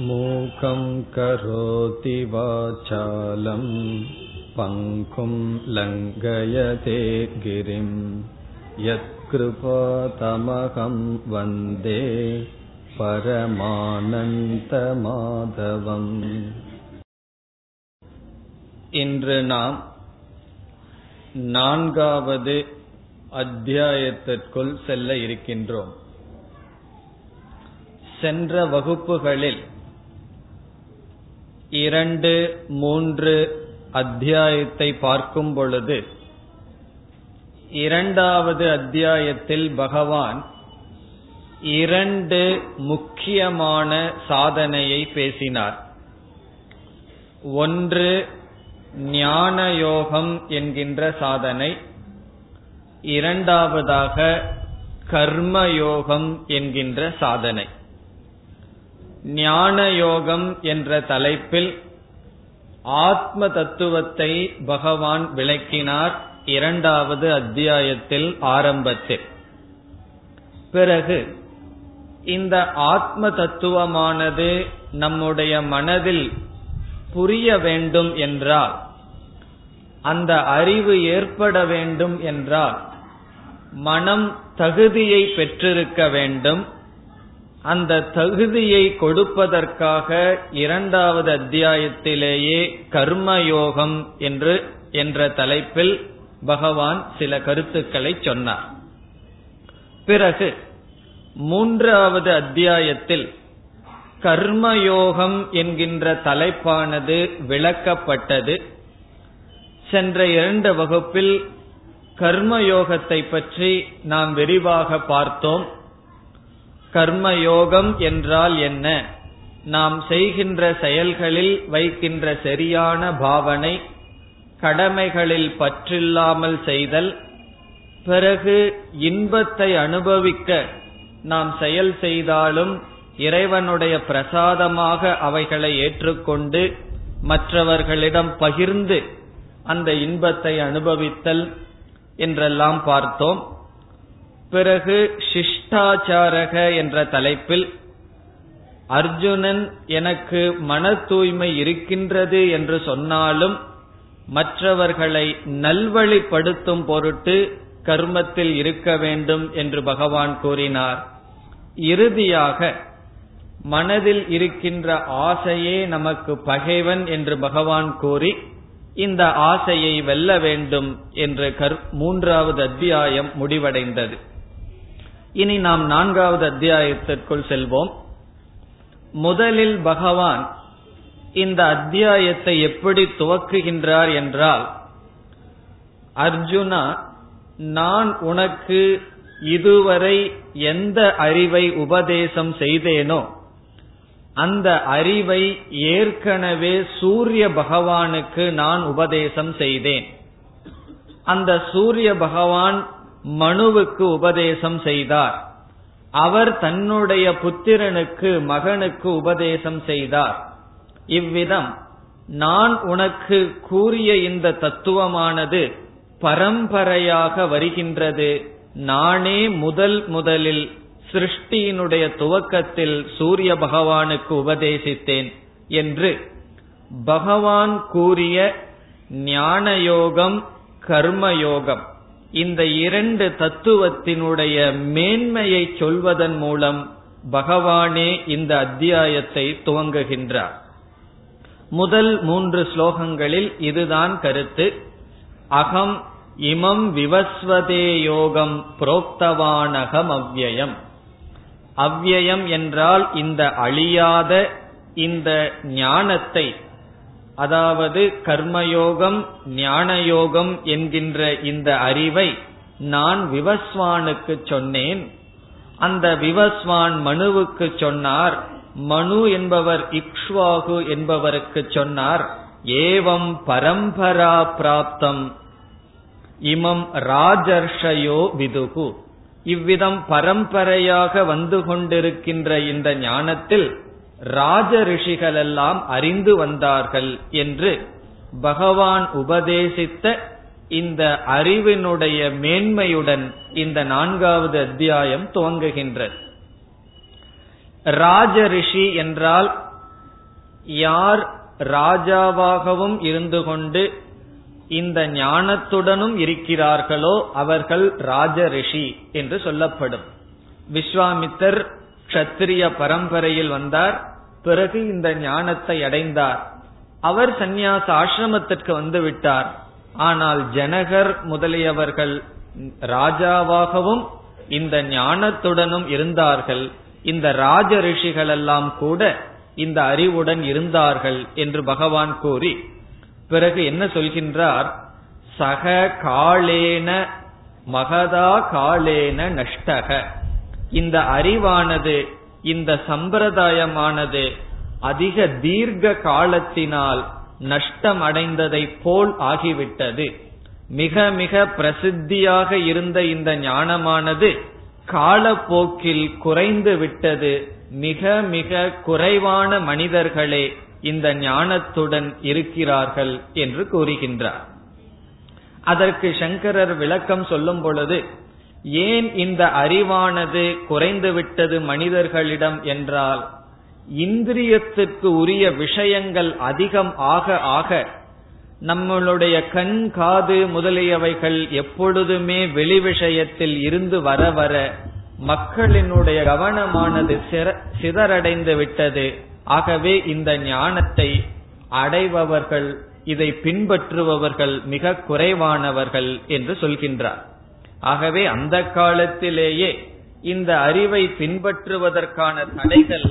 मूकं करोति वाचालं पङ्कुं लङ्घयते गिरिं यत्कृपातमहं वन्दे பரமானந்தமாதவம் இன்று நாம் நான்காவது அத்தியாயத்திற்குள் செல்ல இருக்கின்றோம் சென்ற வகுப்புகளில் இரண்டு மூன்று அத்தியாயத்தை பார்க்கும் பொழுது இரண்டாவது அத்தியாயத்தில் பகவான் இரண்டு முக்கியமான சாதனையை பேசினார். ஒன்று ஞான யோகம் என்கின்ற சாதனை. இரண்டாவதாக கர்மயோகம் என்கின்ற சாதனை. ஞான யோகம் என்ற தலைப்பில் ஆத்ம தத்துவத்தை பகவான் விளக்கினார் இரண்டாவது அத்தியாயத்தில் ஆரம்பத்தில். பிறகு இந்த ஆத்ம தத்துவமானது நம்முடைய மனதில் புரிய வேண்டும் என்றால் அந்த அறிவு ஏற்பட வேண்டும் என்றால் மனம் தகுதியை பெற்றிருக்க வேண்டும் அந்த தகுதியை கொடுப்பதற்காக இரண்டாவது அத்தியாயத்திலேயே கர்மயோகம் என்று என்ற தலைப்பில் பகவான் சில கருத்துக்களை சொன்னார். பிறகு மூன்றாவது அத்தியாயத்தில் கர்மயோகம் என்கின்ற தலைப்பானது விளக்கப்பட்டது. சென்ற இரண்டு வகுப்பில் கர்மயோகத்தை பற்றி நாம் விரிவாக பார்த்தோம். கர்மயோகம் என்றால் என்ன? நாம் செய்கின்ற செயல்களில் வைக்கின்ற சரியான பாவனை கடமைகளில் பற்றில்லாமல் செய்தல் பிறகு இன்பத்தை அனுபவிக்க நாம் செயல் செய்தாலும் இறைவனுடைய பிரசாதமாக அவைகளை ஏற்றுக்கொண்டு மற்றவர்களிடம் பகிர்ந்து அந்த இன்பத்தை அனுபவித்தல் என்றெல்லாம் பார்த்தோம். பிறகு சிஷ்டாச்சாரக என்ற தலைப்பில் அர்ஜுனன் எனக்கு மன தூய்மை இருக்கின்றது என்று சொன்னாலும் மற்றவர்களை நல்வழிப்படுத்தும் பொருட்டு கர்மத்தில் இருக்க வேண்டும் என்று பகவான் கூறினார். இறுதியாக மனதில் இருக்கின்ற ஆசையே நமக்கு பகைவன் என்று பகவான் கூறி இந்த ஆசையை வெல்ல வேண்டும் என்று மூன்றாவது அத்தியாயம் முடிவடைந்தது. இனி நாம் நான்காவது அத்தியாயத்திற்குள் செல்வோம். முதலில் பகவான் இந்த அத்தியாயத்தை எப்படி துவக்குகின்றார் என்றால் அர்ஜுனா நான் உனக்கு இதுவரை எந்த அறிவை உபதேசம் செய்தேனோ அந்த அறிவை ஏற்கனவே சூரிய பகவானுக்கு நான் உபதேசம் செய்தேன். அந்த சூரிய பகவான் மனுவுக்கு உபதேசம் செய்தார். அவர் தன்னுடைய புத்திரனுக்கு மகனுக்கு உபதேசம் செய்தார். இவ்விதம் நான் உனக்கு கூறிய இந்த தத்துவமானது பரம்பரையாக வருகின்றது. நானே முதல் முதலில் சிருஷ்டியினுடைய துவக்கத்தில் சூரிய பகவானுக்கு உபதேசித்தேன் என்று பகவான் கூறிய ஞானயோகம் கர்மயோகம். இந்த இரண்டு தத்துவத்தினுடைய மேன்மையை சொல்வதன் மூலம் பகவானே இந்த அத்தியாயத்தை துவங்குகின்றார். முதல் மூன்று ஸ்லோகங்களில் இதுதான் கருத்து. அகம் இமம் விவஸ்வதே யோகம் புரோக்தவானகம் அவ்யயம் அவ்யயம் என்றால் இந்த அழியாத இந்த ஞானத்தை அதாவது கர்மயோகம் ஞானயோகம் என்கின்ற இந்த அறிவை நான் விவஸ்வானுக்கு சொன்னேன். அந்த விவஸ்வான் மனுவுக்கு சொன்னார் மனு என்பவர் இக்ஷ்வாகு என்பவருக்கு சொன்னார் ஏவம் பரம்பரா பிராப்தம் இமம் ராஜர்ஷயோ விதுகு. இவ்விதம் பரம்பரையாக வந்து கொண்டிருக்கின்ற இந்த ஞானத்தில் ராஜ ரிஷிகளெல்லாம் அறிந்து வந்தார்கள் என்று பகவான் உபதேசித்த இந்த அறிவினுடைய மேன்மையுடன் இந்த நான்காவது அத்தியாயம் துவங்குகின்றது. ராஜ ரிஷி என்றால் யார் ராஜாவாகவும் இருந்து கொண்டு இந்த ஞானத்துடனும் இருக்கிறார்களோ அவர்கள் ராஜ ரிஷி என்று சொல்லப்படும். விஸ்வாமித்தர் கத்திரிய பரம்பரையில் வந்தார். பிறகு இந்த ஞானத்தை அடைந்தார். அவர் சந்நியாச ஆசிரமத்திற்கு வந்து விட்டார். ஆனால் ஜனகர் முதலியவர்கள் ராஜாவாகவும் இந்த ஞானத்துடனும் இருந்தார்கள். இந்த ராஜ ரிஷிகள் எல்லாம் கூட இந்த அறிவுடன் இருந்தார்கள் என்று பகவான் கூறி பிறகு என்ன சொல்கின்றார்? சக காலேன மகதா காலேன நஷ்டக. இந்த அறிவானது இந்த சம்பிரதாயமானது அதிக தீர்க்க காலத்தினால் நஷ்டம் அடைந்ததை போல் ஆகிவிட்டது. மிக மிக பிரசித்தியாக இருந்த இந்த ஞானமானது காலப்போக்கில் குறைந்து விட்டது. மிக மிக குறைவான மனிதர்களே இந்த ஞானத்துடன் இருக்கிறார்கள் என்று கூறுகின்றார். அதற்கு சங்கரர் விளக்கம் சொல்லும் பொழுது ஏன் இந்த அறிவானது குறைந்து விட்டது மனிதர்களிடம் என்றால் இந்திரியத்திற்கு உரிய விஷயங்கள் அதிகம் ஆக ஆக நம்மளுடைய கண் காது முதலியவைகள் எப்பொழுதுமே வெளி விஷயத்தில் இருந்து வர வர மக்களினுடைய கவனமானது சிதறடைந்து விட்டது. ஆகவே இந்த ஞானத்தை அடைபவர்கள் இதை பின்பற்றுபவர்கள் மிக குறைவானவர்கள் என்று சொல்கின்றார். ஆகவே அந்த காலத்திலேயே இந்த அறிவை பின்பற்றுவதற்கான தடைகள்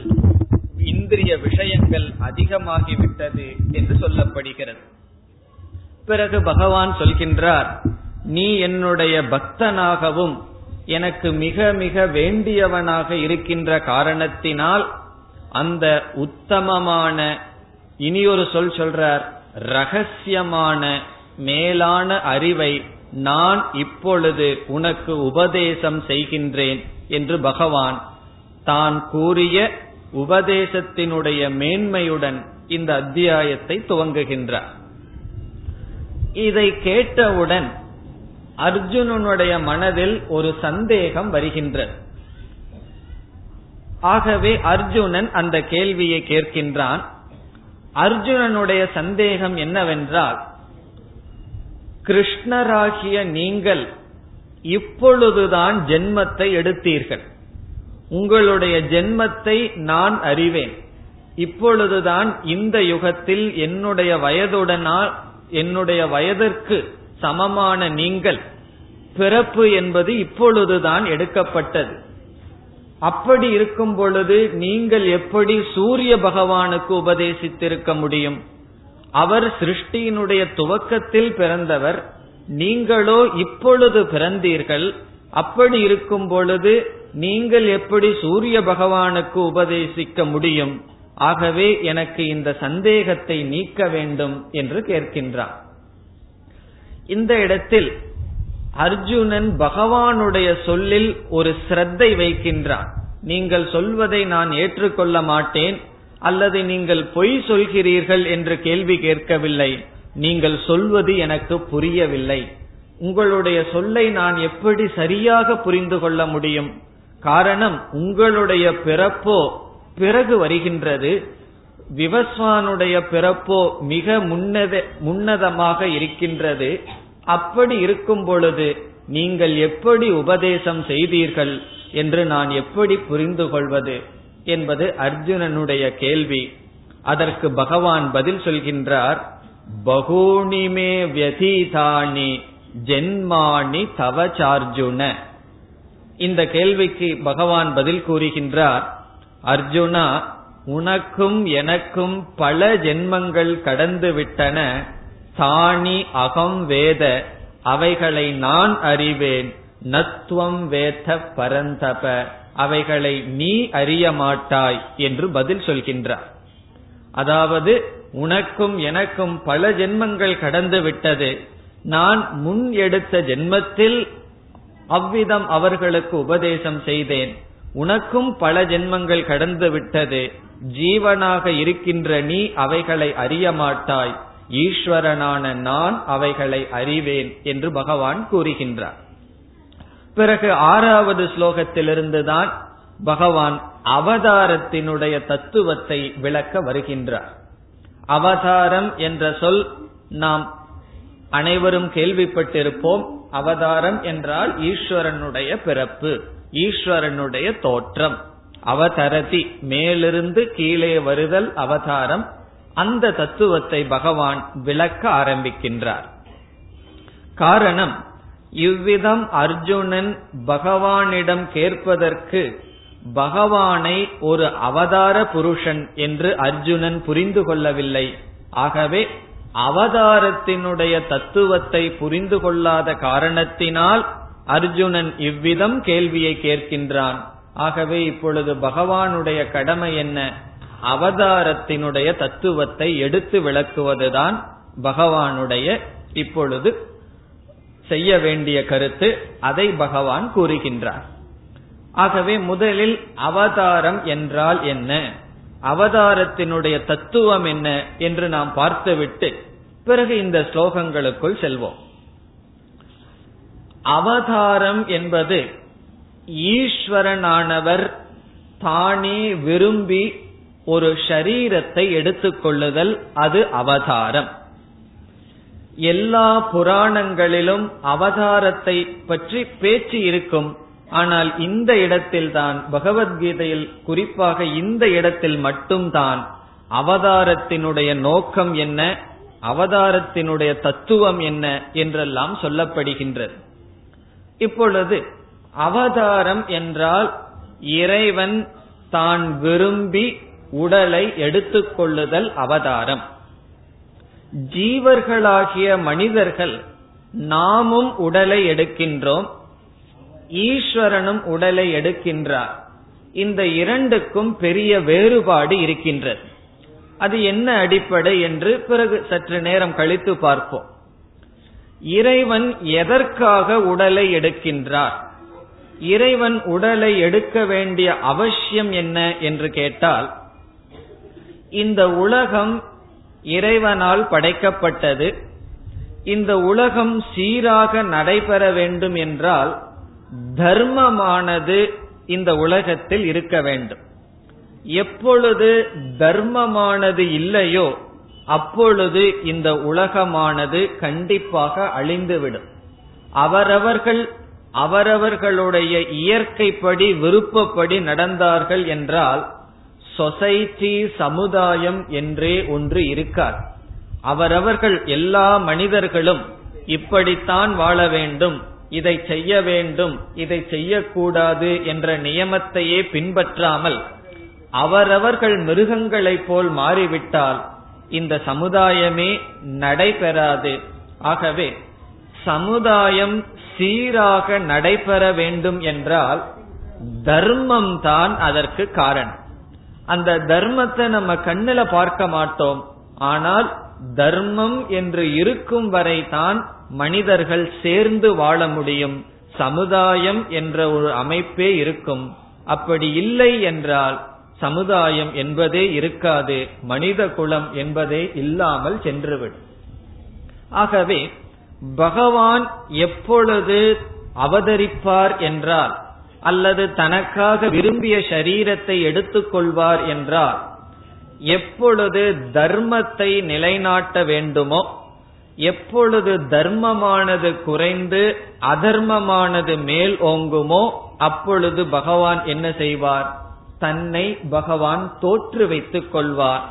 இந்திரிய விஷயங்கள் அதிகமாகிவிட்டது என்று சொல்லப்படுகிறது. பிறகு பகவான் சொல்கின்றார் நீ என்னுடைய பக்தனாகவும் எனக்கு மிக மிக வேண்டியவனாக இருக்கின்ற காரணத்தினால் அந்த உத்தமமான இனியொரு சொல் சொல்றார் ரகசியமான மேலான அறிவை நான் இப்பொழுது உனக்கு உபதேசம் செய்கின்றேன் என்று பகவான் தான் கூறிய உபதேசத்தினுடைய மேன்மையுடன் இந்த அத்தியாயத்தை துவங்குகின்றார். இதை கேட்டவுடன் அர்ஜுனனுடைய மனதில் ஒரு சந்தேகம் வருகின்றது. ஆகவே அர்ஜுனன் அந்த கேள்வியை கேட்கின்றான். அர்ஜுனனுடைய சந்தேகம் என்னவென்றால் கிருஷ்ணராகிய நீங்கள் இப்பொழுதுதான் ஜென்மத்தை எடுத்தீர்கள். உங்களுடைய ஜென்மத்தை நான் அறிவேன். இப்பொழுதுதான் இந்த யுகத்தில் என்னுடைய வயதுடனால் என்னுடைய வயதிற்கு சமமான நீங்கள் பிறப்பு என்பது இப்பொழுதுதான் எடுக்கப்பட்டது. அப்படி இருக்கும் பொழுது நீங்கள் எப்படி சூரிய பகவானுக்கு உபதேசித்திருக்க முடியும்? அவர் சிருஷ்டியினுடைய துவக்கத்தில் பிறந்தவர். நீங்களோ இப்பொழுது பிறந்தீர்கள். அப்படி இருக்கும் பொழுது நீங்கள் எப்படி சூரிய பகவானுக்கு உபதேசிக்க முடியும்? ஆகவே எனக்கு இந்த சந்தேகத்தை நீக்க வேண்டும் என்று கேட்கின்றார். இந்த இடத்தில் அர்ஜுனன் பகவானுடைய சொல்லில் ஒரு சிரத்தை வைக்கின்றான் நீங்கள் சொல்வதை நான் ஏற்றுக்கொள்ள மாட்டேன். அல்லது நீங்கள் பொய் சொல்கிறீர்கள் என்று கேள்வி கேட்கவில்லை. நீங்கள் சொல்வது எனக்கு புரியவில்லை. உங்களுடைய சொல்லை நான் எப்படி சரியாக புரிந்து கொள்ள முடியும்? காரணம் உங்களுடைய பிறப்போ பிறகு வருகின்றது. விவஸ்வானுடைய பிறப்போ மிக முன்னத முன்னதமாக இருக்கின்றது. அப்படி இருக்கும் பொழுது நீங்கள் எப்படி உபதேசம் செய்தீர்கள் என்று நான் எப்படி புரிந்து கொள்வது? என்பது அர்ஜுனனுடைய கேள்வி. அதற்கு பகவான் பதில் சொல்கின்றார் பகூனிமே வியதீதானி ஜென்மானி தவச்சார்ஜுன இந்த கேள்விக்கு பகவான் பதில் கூறுகின்றார் அர்ஜுனா உனக்கும் எனக்கும் பல ஜென்மங்கள் கடந்து விட்டன. தானி அகம் வேத அவைகளை நான் அறிவேன். நத்துவம் வேத பரந்தப. அவைகளை நீ அறிய மாட்டாய் என்று பதில் சொல்கின்றார். அதாவது உனக்கும் எனக்கும் பல ஜென்மங்கள் கடந்து விட்டது. நான் முன் எடுத்த ஜென்மத்தில் அவ்விதம் அவர்களுக்கு உபதேசம் செய்தேன். உனக்கும் பல ஜென்மங்கள் கடந்து விட்டது. ஜீவனாக இருக்கின்ற நீ அவைகளை அறிய மாட்டாய். ஈஸ்வரனான நான் அவைகளை அறிவேன் என்று பகவான் கூறுகின்றார். பிறகு ஆறாவது ஸ்லோகத்திலிருந்துதான் பகவான் அவதாரத்தினுடைய தத்துவத்தை விளக்க வருகின்றார். அவதாரம் என்ற சொல் நாம் அனைவரும் கேள்விப்பட்டிருப்போம். அவதாரம் என்றால் ஈஸ்வரனுடைய பிறப்பு ஈஸ்வரனுடைய தோற்றம் அவதரதி மேலிருந்து கீழே வருதல் அவதாரம். அந்த தத்துவத்தை பகவான் விளக்க ஆரம்பிக்கின்றார். காரணம் இவ்விதம் அர்ஜுனன் பகவானிடம் கேட்பதற்கு பகவானை ஒரு அவதார புருஷன் என்று அர்ஜுனன் புரிந்து கொள்ளவில்லை. ஆகவே அவதாரத்தினுடைய தத்துவத்தை புரிந்து கொள்ளாத காரணத்தினால் அர்ஜுனன் இவ்விதம் கேள்வியை கேட்கின்றான். ஆகவே இப்பொழுது பகவானுடைய கடமை என்ன? அவதாரத்தினுடைய தத்துவத்தை எடுத்து விளக்குவதுதான் பகவானுடைய இப்பொழுது செய்ய வேண்டிய கருத்து அதை பகவான் கூறுகின்றார். ஆகவே முதலில் அவதாரம் என்றால் என்ன? அவதாரத்தினுடைய தத்துவம் என்ன என்று நாம் பார்த்துவிட்டு பிறகு இந்த ஸ்லோகங்களுக்குள் செல்வோம். அவதாரம் என்பது ஈஸ்வரனானவர் தானே விரும்பி ஒரு ஷரீரத்தை எடுத்துக்கொள்ளுதல் அது அவதாரம். எல்லா புராணங்களிலும் அவதாரத்தை பற்றி பேச்சு இருக்கும். ஆனால் இந்த இடத்தில்தான் பகவத்கீதையில் குறிப்பாக இந்த இடத்தில் மட்டும்தான் அவதாரத்தினுடைய நோக்கம் என்ன அவதாரத்தினுடைய தத்துவம் என்ன என்றெல்லாம் சொல்லப்படுகின்றது. இப்பொழுது அவதாரம் என்றால் இறைவன் தான் விரும்பி உடலை எடுத்துக்கொள்ளுதல் அவதாரம். ஜீவர்களாகிய மனிதர்கள் நாமும் உடலை எடுக்கின்றோம் ஈஸ்வரனும் உடலை எடுக்கின்றார். இந்த இரண்டுக்கும் பெரிய வேறுபாடு இருக்கின்றது. அது என்ன அடிப்படை என்று பிறகு சற்று நேரம் கழித்து பார்ப்போம். இறைவன் எதற்காக உடலை எடுக்கின்றார்? இறைவன் உடலை எடுக்க வேண்டிய அவசியம் என்ன என்று கேட்டால் இந்த உலகம் இறைவனால் படைக்கப்பட்டது. இந்த உலகம் சீராக நடைபெற வேண்டும் என்றால் தர்மமானது இந்த உலகத்தில் இருக்க வேண்டும். எப்பொழுது தர்மமானது இல்லையோ அப்பொழுது இந்த உலகமானது கண்டிப்பாக அழிந்துவிடும். அவரவர்கள் அவரவர்களுடைய இயற்கைப்படி விருப்பப்படி நடந்தார்கள் என்றால் சொசைட்டி சமுதாயம் என்றே ஒன்று இருக்கார். அவரவர்கள் எல்லா மனிதர்களும் இப்படித்தான் வாழ வேண்டும் இதை செய்ய வேண்டும் இதை செய்யக்கூடாது என்ற நியமத்தையே பின்பற்றாமல் அவரவர்கள் மிருகங்களைப் போல் மாறிவிட்டால் இந்த சமுதாயமே நடைபெறாது. ஆகவே சமுதாயம் சீராக நடைபெற வேண்டும் என்றால் தர்மம் தான் அதற்கு காரணம். அந்த தர்மத்தை நம்ம கண்ணில பார்க்க மாட்டோம். ஆனால் தர்மம் என்று இருக்கும் வரை தான் மனிதர்கள் சேர்ந்து வாழ முடியும். சமுதாயம் என்ற ஒரு அமைப்பே இருக்கும். அப்படி இல்லை என்றால் சமுதாயம் என்பதே இருக்காது. மனித குலம் என்பதே இல்லாமல் சென்றுவிடும். ஆகவே பகவான் எப்பொழுது அவதரிப்பார் என்றால் அல்லது தனக்காக விரும்பிய சரீரத்தை எடுத்துக்கொள்வார் என்றால் எப்பொழுது தர்மத்தை நிலைநாட்ட வேண்டுமோ எப்பொழுது தர்மமானது குறைந்து அதர்மமானது மேல் ஓங்குமோ அப்பொழுது பகவான் என்ன செய்வார்? தன்னை பகவான் தோற்று வைத்துக் கொள்வார்.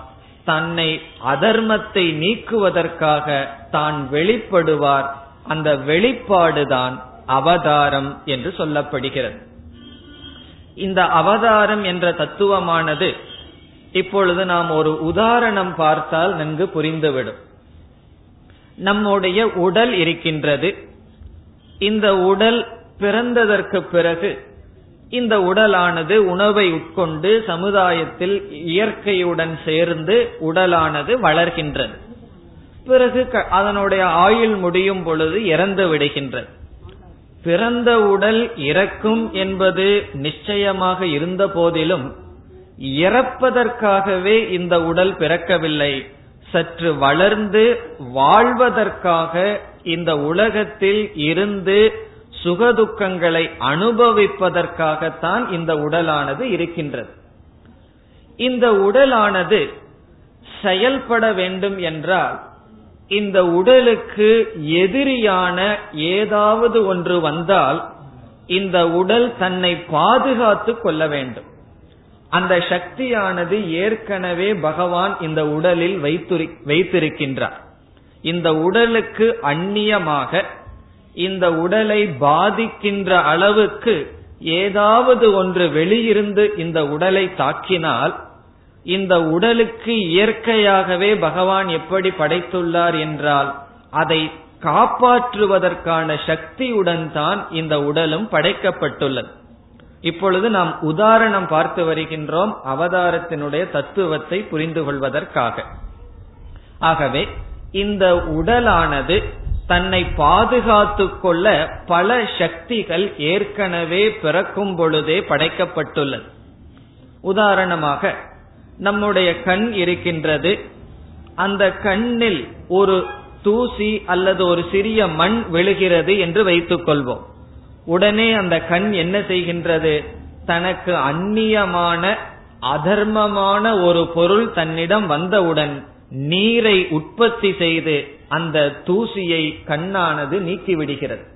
தன்னை அதர்மத்தை நீக்குவதற்காக தான் வெளிப்படுவார். அந்த வெளிப்பாடுதான் அவதாரம் என்று சொல்லப்படுகிறது. இந்த அவதாரம் என்ற தத்துவமானது இப்பொழுது நாம் ஒரு உதாரணம் பார்த்தால் நன்கு புரிந்துவிடும். நம்முடைய உடல் இருக்கின்றது. இந்த உடல் பிறந்ததற்கு பிறகு இந்த உடலானது உணவை உட்கொண்டு சமுதாயத்தில் இயற்கையுடன் சேர்ந்து உடலானது வளர்கின்றது. பிறகு அதனுடைய ஆயுள் முடியும் பொழுது இறந்து விடுகின்றது. பிறந்த உடல் இறக்கும் என்பது நிச்சயமாக இருந்த போதிலும் இறப்பதற்காகவே இந்த உடல் பிறக்கவில்லை. சற்று வளர்ந்து வாழ்வதற்காக இந்த உலகத்தில் இருந்து சுகதுக்கங்களை அனுபவிப்பதற்காகத்தான் இந்த உடலானது இருக்கின்றது. இந்த உடலானது செயல்பட வேண்டும் என்றால் இந்த உடலுக்கு எதிரியான ஏதாவது ஒன்று வந்தால் இந்த உடல் தன்னை பாதுகாத்து கொள்ள வேண்டும். அந்த சக்தியானது ஏற்கனவே பகவான் இந்த உடலில் வைத்திருக்கின்றார். இந்த உடலுக்கு அந்நியமாக இந்த உடலை பாதிக்கின்ற அளவுக்கு ஏதாவது ஒன்று வெளியிருந்து இந்த உடலை தாக்கினால் இந்த உடலுக்கு இயற்கையாகவே பகவான் எப்படி படைத்துள்ளார் என்றால் அதை காப்பாற்றுவதற்கான சக்தியுடன் தான் இந்த உடலும் படைக்கப்பட்டுள்ளது. இப்பொழுது நாம் உதாரணம் பார்த்து வருகின்றோம் அவதாரத்தினுடைய தத்துவத்தை புரிந்து கொள்வதற்காக. ஆகவே இந்த உடலானது தன்னை பாதுகாத்து கொள்ள பல சக்திகள் ஏற்கனவே பிறக்கும் பொழுதே படைக்கப்பட்டுள்ளது. உதாரணமாக நம்முடைய கண் இருக்கின்றது. அந்த கண்ணில் ஒரு தூசி அல்லது ஒரு சிறிய மண் விழுகிறது என்று வைத்துக் கொள்வோம் உடனே அந்த கண் என்ன செய்கின்றது? தனக்கு அந்நியமான அதர்மமான ஒரு பொருள் தன்னிடம் வந்தவுடன் நீரை உற்பத்தி செய்து அந்த தூசியை கண்ணானது நீக்கிவிடுகிறது.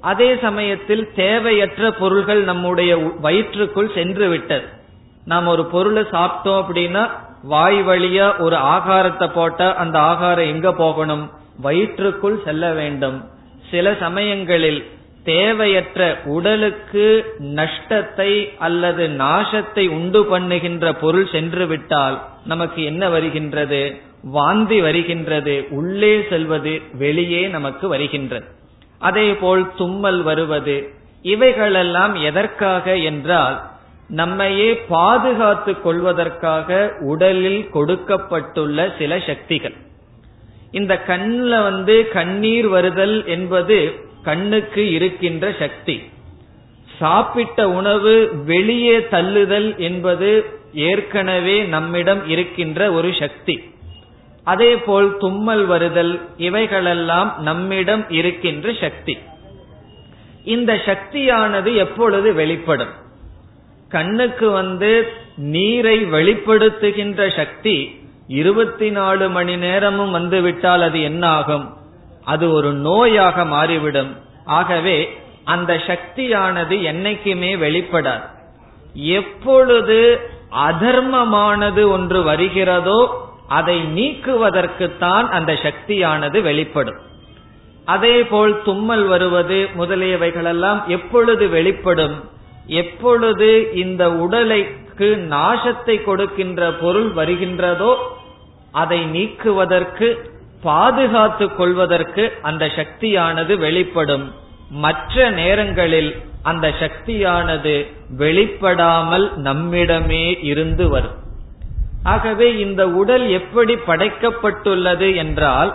அதே சமயத்தில் தேவையற்ற பொருள்கள் நம்முடைய வயிற்றுக்குள் சென்று விட்டது நாம் ஒரு பொருளை சாப்பிட்டோம் அப்படின்னா வாய் வழியா ஒரு ஆகாரத்தை போட்டா அந்த ஆகாரம் எங்க போகணும்? வயிற்றுக்குள் செல்ல வேண்டும். சில சமயங்களில் தேவையற்ற உடலுக்கு நஷ்டத்தை அல்லது நாசத்தை உண்டு பண்ணுகின்ற பொருள் சென்று விட்டால் நமக்கு என்ன வருகின்றது? வாந்தி வருகின்றது. உள்ளே செல்வது வெளியே நமக்கு வருகின்றது. அதே போல் தும்மல் வருவது. இவைகளெல்லாம் எதற்காக என்றால் நம்மையே பாதுகாத்து கொள்வதற்காக உடலில் கொடுக்கப்பட்டுள்ள சில சக்திகள். இந்த கண்ணில் வந்து கண்ணீர் வருதல் என்பது கண்ணுக்கு இருக்கின்ற சக்தி. சாப்பிட்ட உணவு வெளியே தள்ளுதல் என்பது ஏற்கனவே நம்மிடம் இருக்கின்ற ஒரு சக்தி. அதே போல் தும்மல் வருதல் இவைகளெல்லாம் நம்மிடம் இருக்கின்ற சக்தி. இந்த சக்தியானது எப்பொழுது வெளிப்படும்? கண்ணுக்கு வந்து நீரை வெளிப்படுத்துகின்ற சக்தி இருபத்தி நாலு மணி நேரமும் வந்து விட்டால் அது என்ன ஆகும் அது ஒரு நோயாக மாறிவிடும். ஆகவே அந்த சக்தியானது என்னைக்குமே வெளிப்படாது. எப்பொழுது அதர்மமானது ஒன்று வருகிறதோ அதை நீக்குவதற்குத்தான் அந்த சக்தியானது வெளிப்படும். அதே போல் தும்மல் வருவது முதலியவைகளெல்லாம் எப்பொழுது வெளிப்படும்? எப்பொழுது இந்த உடலைக்கு நாசத்தை கொடுக்கின்ற பொருள் வருகின்றதோ அதை நீக்குவதற்கு பாதுகாத்துக் கொள்வதற்கு அந்த சக்தியானது வெளிப்படும். மற்ற நேரங்களில் அந்த சக்தியானது வெளிப்படாமல் நம்மிடமே இருந்து வரும். ஆகவே இந்த உடல் எப்படி படைக்கப்பட்டுள்ளது என்றால்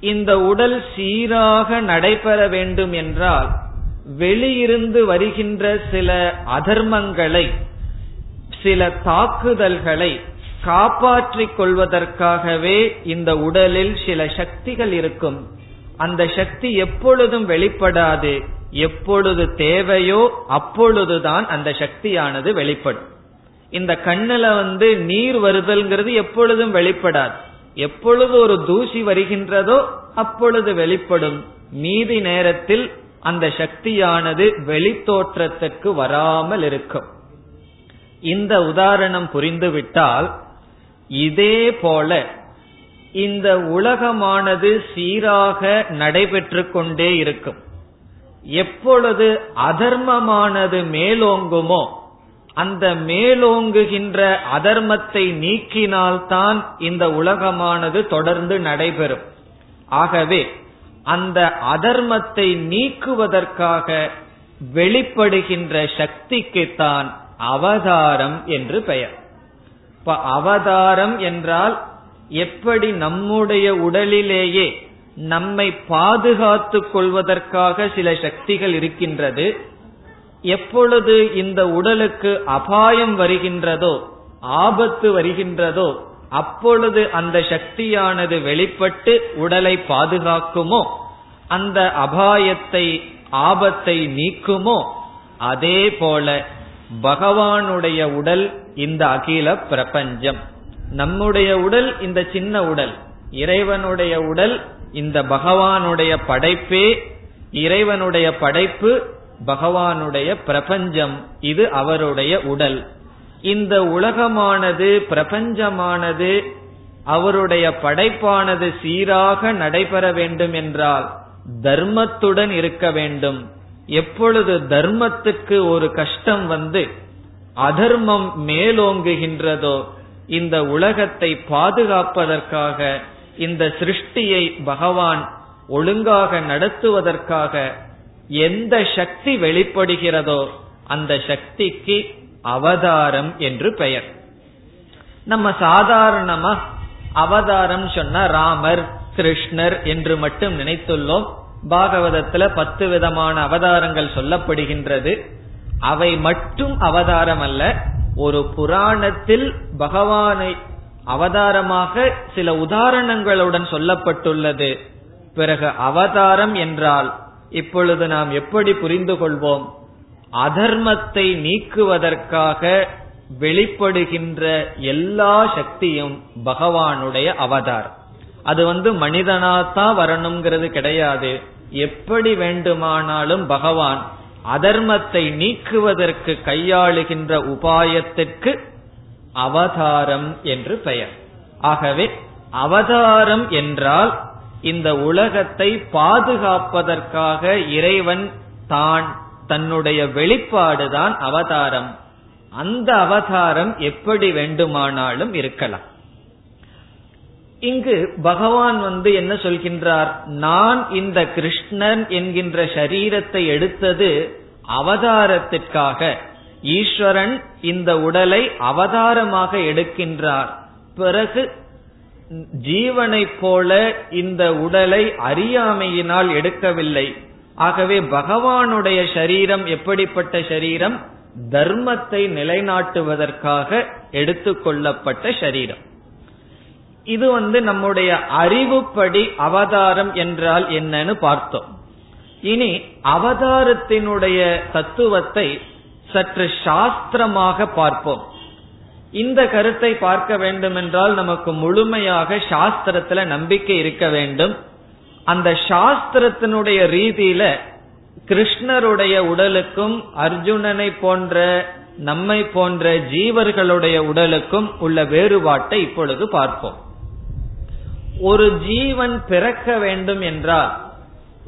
இந்த உடல் சீராக நடைபெற வேண்டும் என்றால் வெளியிருந்து வருகின்ற சில அதர்மங்களை சில தாக்குதல்களை காப்பாற்றிக் கொள்வதற்காகவே இந்த உடலில் சில சக்திகள் இருக்கும். அந்த சக்தி எப்பொழுதும் வெளிப்படாது. எப்பொழுது தேவையோ அப்பொழுதுதான் அந்த சக்தியானது வெளிப்படும். இந்த கண்ணுல வந்து நீர் வருதல்ங்கிறது எப்பொழுதும் வெளிப்படாது. எப்பொழுது ஒரு தூசி வருகின்றதோ அப்பொழுது வெளிப்படும். மீதி நேரத்தில் அந்த சக்தியானது வெளித்தோற்றத்துக்கு வராமல் இருக்கும். இந்த உதாரணம் புரிந்துவிட்டால் இதே போல இந்த உலகமானது சீராக நடைபெற்று கொண்டே இருக்கும். எப்பொழுது அதர்மமானது மேலோங்குமோ அந்த மேலோங்குகின்ற அதர்மத்தை நீக்கினால்தான் இந்த உலகமானது தொடர்ந்து நடைபெறும். ஆகவே அந்த அதர்மத்தை நீக்குவதற்காக வெளிப்படுகின்ற சக்திக்குத்தான் அவதாரம் என்று பெயர். இப்ப அவதாரம் என்றால் எப்படி நம்முடைய உடலிலேயே நம்மை பாதுகாத்துக் கொள்வதற்காக சில சக்திகள் இருக்கின்றது எப்பொழுது இந்த உடலுக்கு அபாயம் வருகின்றதோ ஆபத்து வருகின்றதோ அப்பொழுது அந்த சக்தியானது வெளிப்பட்டு உடலை பாதுகாக்குமோ அந்த அபாயத்தை ஆபத்தை நீக்குமோ அதே போல பகவானுடைய உடல் இந்த அகில பிரபஞ்சம். நம்முடைய உடல் இந்த சின்ன உடல் இறைவனுடைய உடல் இந்த பகவானுடைய படைப்பே இறைவனுடைய படைப்பு பகவானுடைய பிரபஞ்சம் இது அவருடைய உடல். இந்த உலகமானது பிரபஞ்சமானது அவருடைய படைப்பானது சீராக நடைபெற வேண்டும் என்றால் தர்மத்துடன் இருக்க வேண்டும். எப்பொழுது தர்மத்துக்கு ஒரு கஷ்டம் வந்து அதர்மம் மேலோங்குகின்றதோ இந்த உலகத்தை பாதுகாப்பதற்காக இந்த சிருஷ்டியை பகவான் ஒழுங்காக நடத்துவதற்காக எந்த சக்தி வெளிப்படுகிறதோ அந்த சக்திக்கு அவதாரம் என்று பெயர். நம்ம சாதாரணமா அவதாரம் சொன்ன ராமர் கிருஷ்ணர் என்று மட்டும் நினைத்துள்ளோம். பாகவதத்துல பத்து விதமான அவதாரங்கள் சொல்லப்படுகின்றது. அவை மட்டும் அவதாரம் அல்ல ஒரு புராணத்தில் பகவானை அவதாரமாக சில உதாரணங்களுடன் சொல்லப்பட்டுள்ளது. பிறகு அவதாரம் என்றால் இப்பொழுது நாம் எப்படி புரிந்து கொள்வோம்? அதர்மத்தை நீக்குவதற்காக வெளிப்படுகின்ற எல்லா சக்தியும் பகவானுடைய அவதாரம் அது வந்து மனிதனாத்தான் வரணுங்கிறது கிடையாது. எப்படி வேண்டுமானாலும் பகவான் அதர்மத்தை நீக்குவதற்கு கையாளுகின்ற உபாயத்திற்கு அவதாரம் என்று பெயர். ஆகவே அவதாரம் என்றால் இந்த உலகத்தை பாதுகாப்பதற்காக இறைவன் தான் தன்னுடைய வெளிப்பாடுதான் அவதாரம். அந்த அவதாரம் எப்படி வேண்டுமானாலும் இருக்கலாம். இங்கு பகவான் வந்து என்ன சொல்கின்றார்? நான் இந்த கிருஷ்ணன் என்கின்ற சரீரத்தை எடுத்தது அவதாரத்திற்காக. ஈஸ்வரன் இந்த உடலை அவதாரமாக எடுக்கின்றார். பிறகு ஜீவனைப் போல இந்த உடலை அறியாமையினால் எடுக்கவில்லை. ஆகவே பகவானுடைய சரீரம் எப்படிப்பட்ட சரீரம்? தர்மத்தை நிலைநாட்டுவதற்காக எடுத்துக்கொள்ளப்பட்ட சரீரம். இது வந்து நம்முடைய அறிவுப்படி அவதாரம் என்றால் என்னன்னு பார்த்தோம். இனி அவதாரத்தினுடைய தத்துவத்தை சற்று சாஸ்திரமாக பார்ப்போம். இந்த கருத்தை பார்க்க வேண்டும் என்றால் நமக்கு முழுமையாக சாஸ்திரத்துல நம்பிக்கை இருக்க வேண்டும். அந்த சாஸ்திரத்தினுடைய ரீதியில கிருஷ்ணருடைய உடலுக்கும் அர்ஜுனனை போன்ற நம்மை போன்ற ஜீவர்களுடைய உடலுக்கும் உள்ள வேறுபாட்டை இப்பொழுது பார்ப்போம். ஒரு ஜீவன் பிறக்க வேண்டும் என்றால்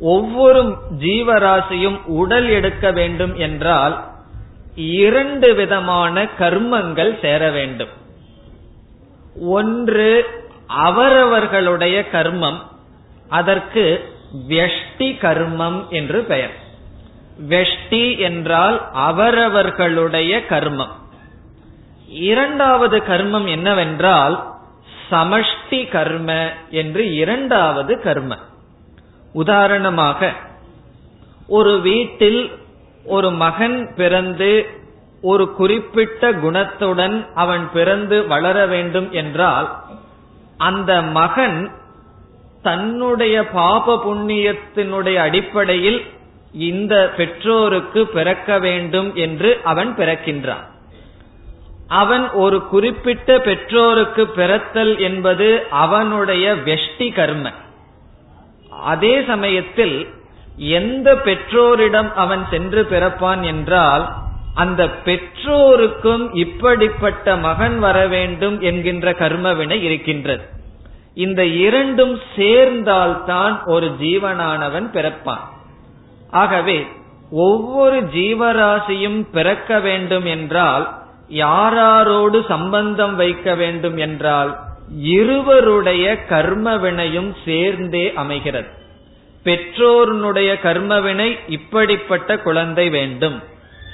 ஒவ்வொரு ஜீவராசியும் உடல் எடுக்க வேண்டும் என்றால் இரண்டு விதமான கர்மங்கள் சேர வேண்டும். ஒன்று அவரவர்களுடைய கர்மம் அதற்கு வெஷ்டி கர்மம் என்று பெயர். வெஷ்டி என்றால் அவரவர்களுடைய கர்மம். இரண்டாவது கர்மம் என்னவென்றால் சமஷ்டி கர்ம என்று இரண்டாவது கர்ம. உதாரணமாக ஒரு வீட்டில் ஒரு மகன் பிறந்து ஒரு குறிப்பிட்ட குணத்துடன் அவன் பிறந்து வளர வேண்டும் என்றால் அந்த மகன் தன்னுடைய பாப புண்ணியத்தினுடைய அடிப்படையில் இந்த பெற்றோருக்கு பிறக்க வேண்டும் என்று அவன் பிறக்கின்றான். அவன் ஒரு குறிப்பிட்ட பெற்றோருக்கு பிறத்தல் என்பது அவனுடைய வெஷ்டி கர்ம. அதே சமயத்தில் எந்த பெற்றோரிடம் அவன் சென்று பிறப்பான் என்றால் அந்த பெற்றோருக்கும் இப்படிப்பட்ட மகன் வர வேண்டும் என்கின்ற கர்மவினை இருக்கின்றது. இந்த இரண்டும் சேர்ந்தால்தான் ஒரு ஜீவனானவன் பிறப்பான். ஆகவே ஒவ்வொரு ஜீவராசியும் பிறக்க வேண்டும் என்றால் யாராரோடு சம்பந்தம் வைக்க வேண்டும் என்றால் இருவருடைய கர்ம வினையும் சேர்ந்தே அமைகிறது. பெற்றோருடைய கர்மவினை இப்படிப்பட்ட குழந்தை வேண்டும்.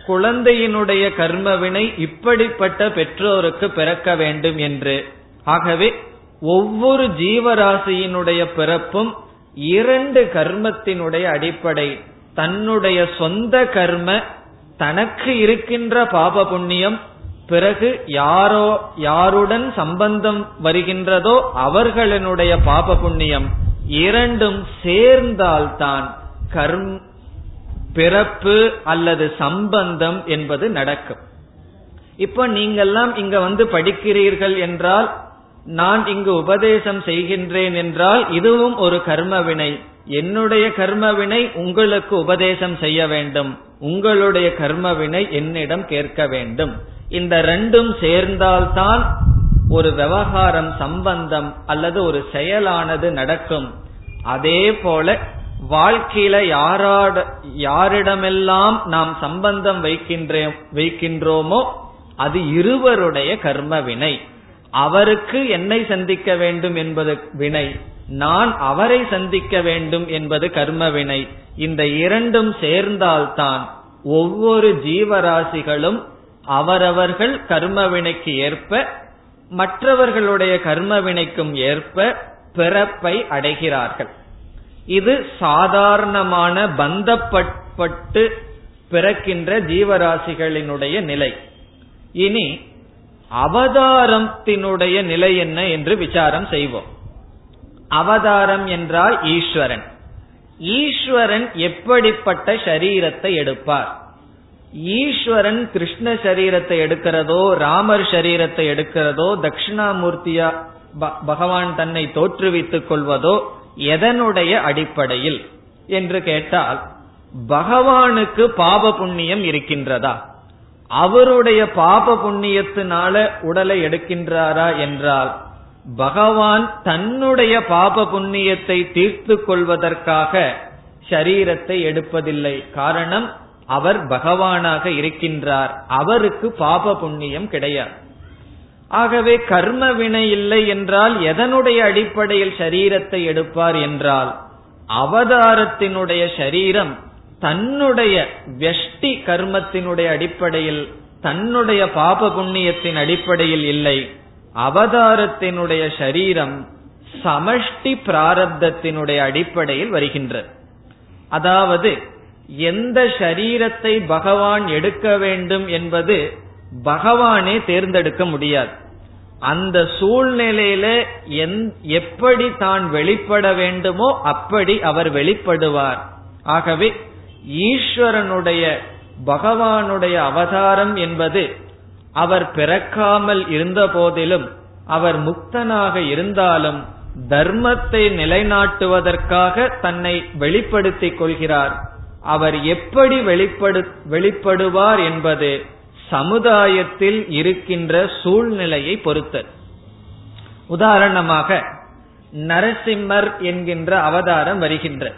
குழந்தையினுடைய கர்மவினை இப்படிப்பட்ட பெற்றோருக்கு பிறக்க வேண்டும் என்று. ஆகவே ஒவ்வொரு ஜீவராசியினுடைய பிறப்பும் இரண்டு கர்மத்தினுடைய அடிப்படை. தன்னுடைய சொந்த கர்ம தனக்கு இருக்கின்ற பாப புண்ணியம் பிறகு யாரோ யாருடன் சம்பந்தம் வருகின்றதோ அவர்களினுடைய பாப புண்ணியம். இரண்டும் சேர்ந்தால்தான் கர்ம் பிறப்பு அல்லது சம்பந்தம் என்பது நடக்கும். இப்ப நீங்கெல்லாம் இங்க வந்து படிக்கிறீர்கள் என்றால் நான் இங்கு உபதேசம் செய்கின்றேன் என்றால் இதுவும் ஒரு கர்ம வினை என்னுடைய கர்ம வினை உங்களுக்கு உபதேசம் செய்ய வேண்டும். உங்களுடைய கர்ம வினை என்னிடம் கேட்க வேண்டும். இந்த ரெண்டும் சேர்ந்தால்தான் ஒரு விவகாரம் சம்பந்தம் அல்லது ஒரு செயலானது நடக்கும். அதே போல வாழ்க்கையில யாராட யாரிடமெல்லாம் நாம் சம்பந்தம் வைக்கின்றோம் வைக்கின்றோமோ அது இருவருடைய கர்ம வினை அவருக்கு என்னை சந்திக்க வேண்டும் என்பது வினை. நான் அவரை சந்திக்க வேண்டும் என்பது கர்ம வினை. இந்த இரண்டும் சேர்ந்தால்தான் ஒவ்வொரு ஜீவராசிகளும் அவரவர்கள் கர்ம வினைக்கு ஏற்ப மற்றவர்களுடைய கர்ம வினைக்கும் ஏற்ப பிறப்பை அடைகிறார்கள். இது சாதாரணமான பந்தப்பட்டு பிறக்கின்ற ஜீவராசிகளினுடைய நிலை. இனி அவதாரத்தினுடைய நிலை என்ன என்று விசாரம் செய்வோம். அவதாரம் என்றால் ஈஸ்வரன். ஈஸ்வரன் எப்படிப்பட்ட சரீரத்தை எடுப்பார்? ஈஸ்வரன் கிருஷ்ண சரீரத்தை எடுக்கிறதோ ராமர் சரீரத்தை எடுக்கிறதோ தட்சிணாமூர்த்தியா பகவான் தன்னை தோற்றுவித்துக் கொள்வதோ எதனுடைய அடிப்படையில்? என்று கேட்டால் பகவானுக்கு பாப புண்ணியம் இருக்கின்றதா? அவருடைய பாப புண்ணியத்தினால உடலை எடுக்கின்றாரா என்றால் பகவான் தன்னுடைய பாப புண்ணியத்தை தீர்த்து கொள்வதற்காக சரீரத்தை எடுப்பதில்லை. காரணம் அவர் பகவானாக இருக்கின்றார். அவருக்கு பாப புண்ணியம் கிடையாது. ஆகவே கர்ம வினை இல்லை என்றால் எதனுடைய அடிப்படையில் சரீரத்தை எடுப்பார் என்றால் அவதாரத்தினுடைய சரீரம் தன்னுடைய வெஷ்டி கர்மத்தினுடைய அடிப்படையில் தன்னுடைய பாப புண்ணியத்தின் அடிப்படையில் இல்லை. அவதாரத்தினுடைய சரீரம் சமஷ்டி பிராரப்தத்தினுடைய அடிப்படையில் வருகின்றது. அதாவது எந்த சரீரத்தை பகவான் எடுக்க வேண்டும் என்பது பகவானே தேர்ந்தெடுக்க முடியாது. அந்த சூழ்நிலையில எப்படி தான் வெளிப்பட வேண்டுமோ அப்படி அவர் வெளிப்படுவார். ஆகவே ஈஸ்வரனுடைய பகவானுடைய அவதாரம் என்பது அவர் பிறக்காமல் இருந்த போதிலும் அவர் முக்தனாக இருந்தாலும் தர்மத்தை நிலைநாட்டுவதற்காக தன்னை வெளிப்படுத்திக் கொள்கிறார். அவர் எப்படி வெளிப்படு வெளிப்படுவார் என்பது சமுதாயத்தில் இருக்கின்ற சூழ்நிலையை பொறுத்து. உதாரணமாக நரசிம்மர் என்கின்ற அவதாரம் வருகின்ற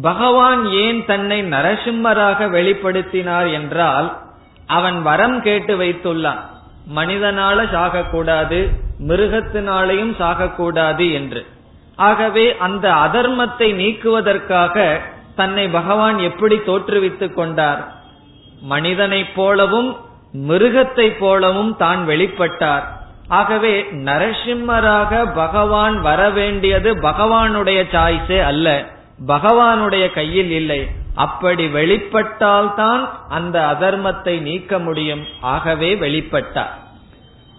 பகவான் ஏன் தன்னை நரசிம்மராக வெளிப்படுத்தினார் என்றால் அவன் வரம் கேட்டு வைத்துள்ளான். மனிதனால சாகக்கூடாது மிருகத்தினாலையும் சாகக்கூடாது என்று. ஆகவே அந்த அதர்மத்தை நீக்குவதற்காக தன்னை பகவான் எப்படி தோற்றுவித்துக் கொண்டார்? மனிதனைப் போலவும் மிருகத்தைப் போலவும் தான் வெளிப்பட்டார். ஆகவே நரசிம்மராக பகவான் வர வேண்டியது பகவானுடைய சாய்ஸே அல்ல. பகவானுடைய கையில் இல்லை. அப்படி வெளிப்பட்டால்தான் அந்த அதர்மத்தை நீக்க முடியும். ஆகவே வெளிப்பட்டார்.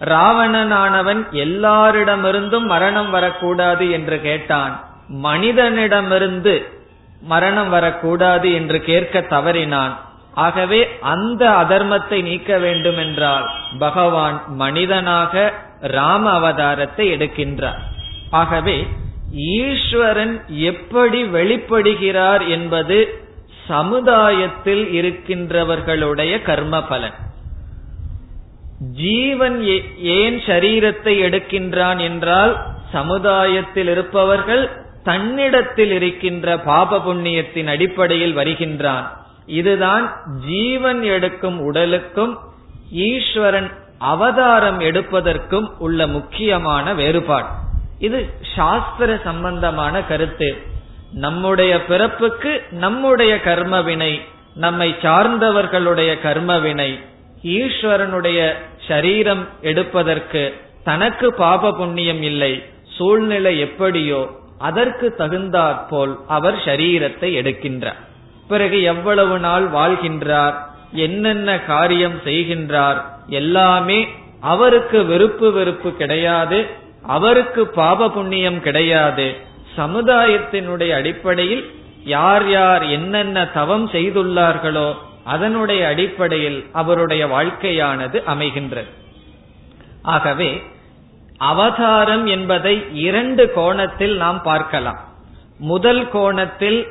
ராவணனானவன் எல்லாரிடமிருந்தும் மரணம் வரக்கூடாது என்று கேட்டான். மனிதனிடமிருந்து மரணம் வரக்கூடாது என்று கேட்க தவறினான். ஆகவே அந்த அதர்மத்தை நீக்க வேண்டும் என்றால் பகவான் மனிதனாக ராம அவதாரத்தை எடுக்கின்றார். ஆகவே ஈஸ்வரன் எப்படி வெளிப்படுகிறார் என்பது சமுதாயத்தில் இருக்கின்றவர்களுடைய கர்ம பலன் ஜீவன் ஏன் சரீரத்தை எடுக்கின்றான் என்றால் சமுதாயத்தில் இருப்பவர்கள் தன்னிடத்தில் இருக்கின்ற பாப புண்ணியத்தின் அடிப்படையில் வருகின்றான். இதுதான் ஜீவன் எடுக்கும் உடலுக்கும் ஈஸ்வரன் அவதாரம் எடுப்பதற்கும் உள்ள முக்கியமான வேறுபாடு. இது சாஸ்திர சம்பந்தமான கருத்து. நம்முடைய பிறப்புக்கு நம்முடைய கர்ம வினை நம்மை சார்ந்தவர்களுடைய கர்ம வினை ஈஸ்வரனுடைய சரீரம் எடுப்பதற்கு தனக்கு பாப புண்ணியம் இல்லை சூழ்நிலை எப்படியோ அதற்கு தகுந்தாற்போல் அவர் சரீரத்தை எடுக்கின்றார். பிறகு எவ்வளவு நாள் வாழ்கின்றார் என்னென்ன காரியம் செய்கின்றார் எல்லாமே அவருக்கு வெறுப்பு வெறுப்பு கிடையாது அவருக்கு பாப புண்ணியம் கிடையாது. சமுதாயத்தினுடைய அடிப்படையில் யார் யார் என்னென்ன தவம் செய்துள்ளார்களோ அதனுடைய அடிப்படையில் அவருடைய வாழ்க்கையானது அமைகின்றது. ஆகவே அவதாரம் என்பதை இரண்டு கோணத்தில் நாம் பார்க்கலாம். முதல் கோணத்தில்